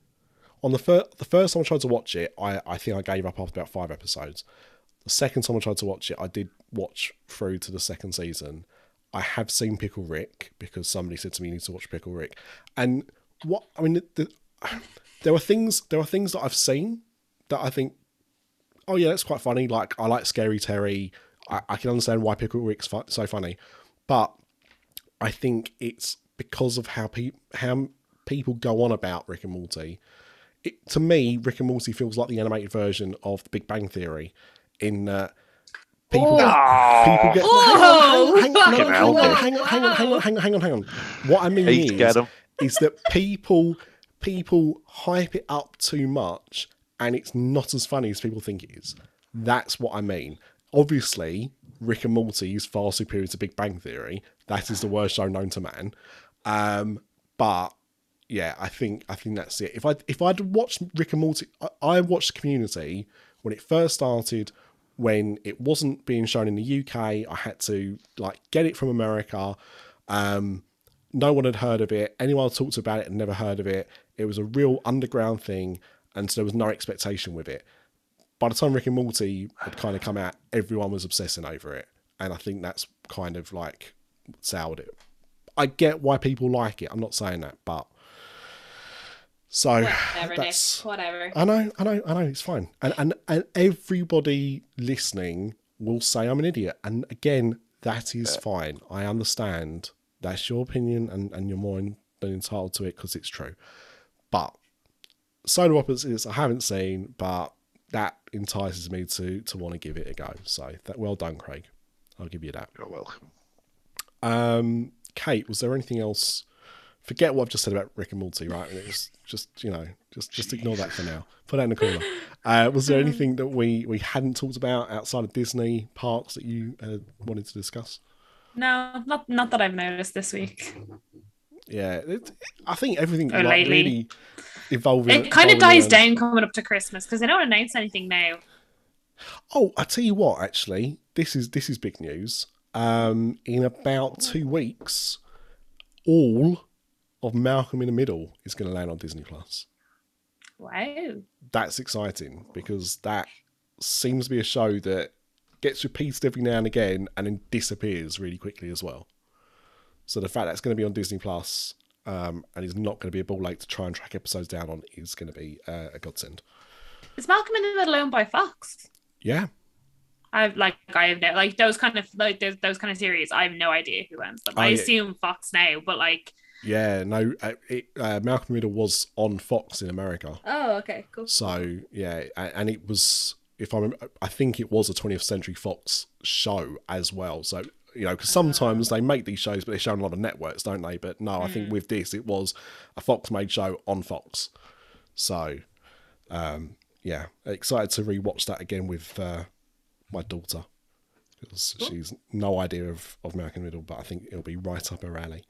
On the first the first time I tried to watch it, I, I think I gave up after about five episodes. The second time I tried to watch it, I did watch through to the second season. I have seen Pickle Rick because somebody said to me you need to watch Pickle Rick. And what I mean the, the, there are things there are things that I've seen that I think oh yeah, that's quite funny. Like I like Scary Terry. I, I can understand why Pickle Rick's fu- so funny, but I think it's because of how pe- how people go on about Rick and Morty. It, to me, Rick and Morty feels like the animated version of The Big Bang Theory, in that people people get Oh, hang on, hang on, hang on, hang on, hang on, hang on, hang on, hang on. What I mean is, is that people people hype it up too much and it's not as funny as people think it is. That's what I mean. Obviously, Rick and Morty is far superior to Big Bang Theory. That is the worst show known to man. Um, but yeah, I think I think that's it. If I if I'd watched Rick and Morty, I, I watched Community when it first started. When it wasn't being shown in the UK, I had to like get it from America. Um, no one had heard of it. Anyone talked about it had never heard of it. It was a real underground thing, and so there was no expectation with it. By the time Rick and Morty had kind of come out, everyone was obsessing over it, and I think that's kind of like soured it. I get why people like it. I'm not saying that, but so Whatever, Nick. that's Whatever. I know, I know, I know. It's fine, and and and everybody listening will say I'm an idiot, and again, that is uh. fine. I understand. That's your opinion, and and you're more in, than entitled to it because it's true. But Solar Opposites, I haven't seen, but that entices me to to want to give it a go. So that well done, Craig. I'll give you that. You're welcome. Um, Kate, was there anything else? Forget what I've just said about Rick and Morty, right? It was just you know, just just ignore that for now. Put that in the corner. Uh, was there anything that we we hadn't talked about outside of Disney parks that you uh, wanted to discuss? No, not not that I've noticed this week. Yeah, it, I think everything Or like, lately. really evolving. It kind of dies around- down coming up to Christmas because they don't announce anything now. Oh, I tell you what, actually, this is this is big news. Um, in about two weeks, all of Malcolm in the Middle is going to land on Disney Plus. Wow. That's exciting because that seems to be a show that gets repeated every now and again and then disappears really quickly as well. So the fact that it's going to be on Disney Plus um, and is not going to be a ball late to try and track episodes down on is going to be uh, a godsend. Is Malcolm in the Middle owned by Fox? Yeah, I've like I have no like those kind of like those, those kind of series. I have no idea who owns them. Oh, I assume Fox now, but like yeah. No, uh, it, uh, Malcolm Middle was on Fox in America. oh okay cool. So yeah, and it was if I remember, I think it was a 20th Century Fox show as well. So you know, because sometimes they make these shows, but they show on a lot of networks, don't they? But no, I think with this, it was a Fox made show on Fox. So um, yeah, excited to rewatch that again with uh, my daughter because she's no idea of of Malcolm Middle, but I think it'll be right up her alley.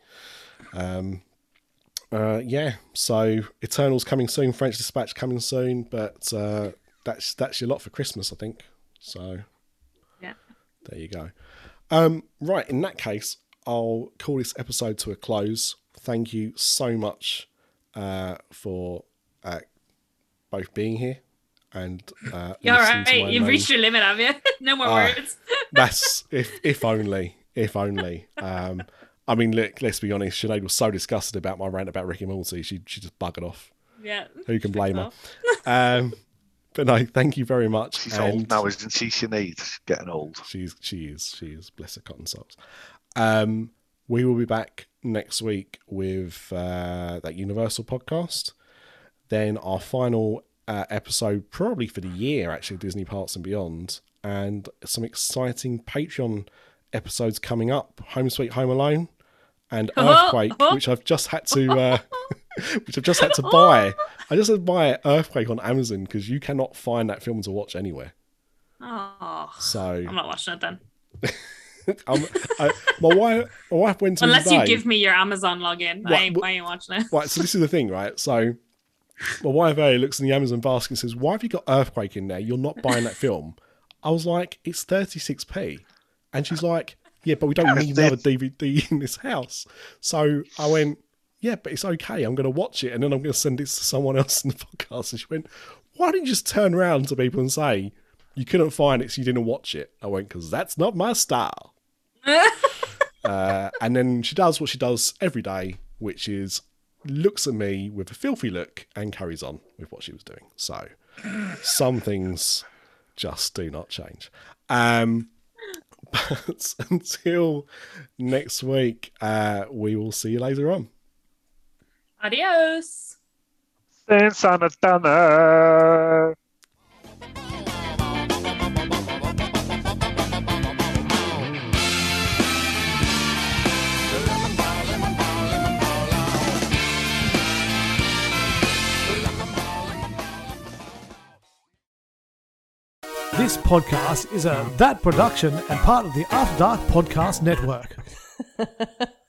Um, uh, yeah, so Eternals coming soon, French Dispatch coming soon, but uh, that's that's your lot for Christmas, I think. So Yeah. there you go. Um, right, in that case, I'll call this episode to a close. Thank you so much uh, for uh, both being here. And uh, you're right you've main- reached your limit, have you? no more Ah. words. That's if if only if only. Um, I mean, look, let's be honest. Sinead was so disgusted about my rant about Ricky Morty. She she just buggered off. Yeah. Who can blame her? Um, but no, thank you very much. She's and old now, isn't she, Sinead? She's Getting old. She's she is she is bless her cotton socks. Um, we will be back next week with uh, that Universal podcast. Then our final uh, episode, probably for the year, actually Disney Parks and Beyond, and some exciting Patreon episodes coming up. Home Sweet Home Alone and Earthquake, which I've just had to. Uh, which I've just had to buy. I just had to buy Earthquake on Amazon because you cannot find that film to watch anywhere. Oh, So I'm not watching it then. I, my wife, my wife went to Unless you today. give me your Amazon login. What- I, ain't, I ain't watching it. Right, so this is the thing, right? So my wife A looks in the Amazon basket and says, "Why have you got Earthquake in there? You're not buying that film." I was like, "It's 36p," and she's like, "Yeah, but we don't need another DVD in this house." So I went, "Yeah, but it's okay. I'm going to watch it, and then I'm going to send it to someone else in the podcast." And she went, "Why didn't you just turn around to people and say?" You couldn't find it, so you didn't watch it. I went because that's not my style. Uh, and then she does what she does every day, which is looks at me with a filthy look and carries on with what she was doing. So some things just do not change. Um, but until next week, uh, we will see you later on. Adios. Thanks, Anna Dana. This podcast is a That production and part of the After Dark Podcast Network.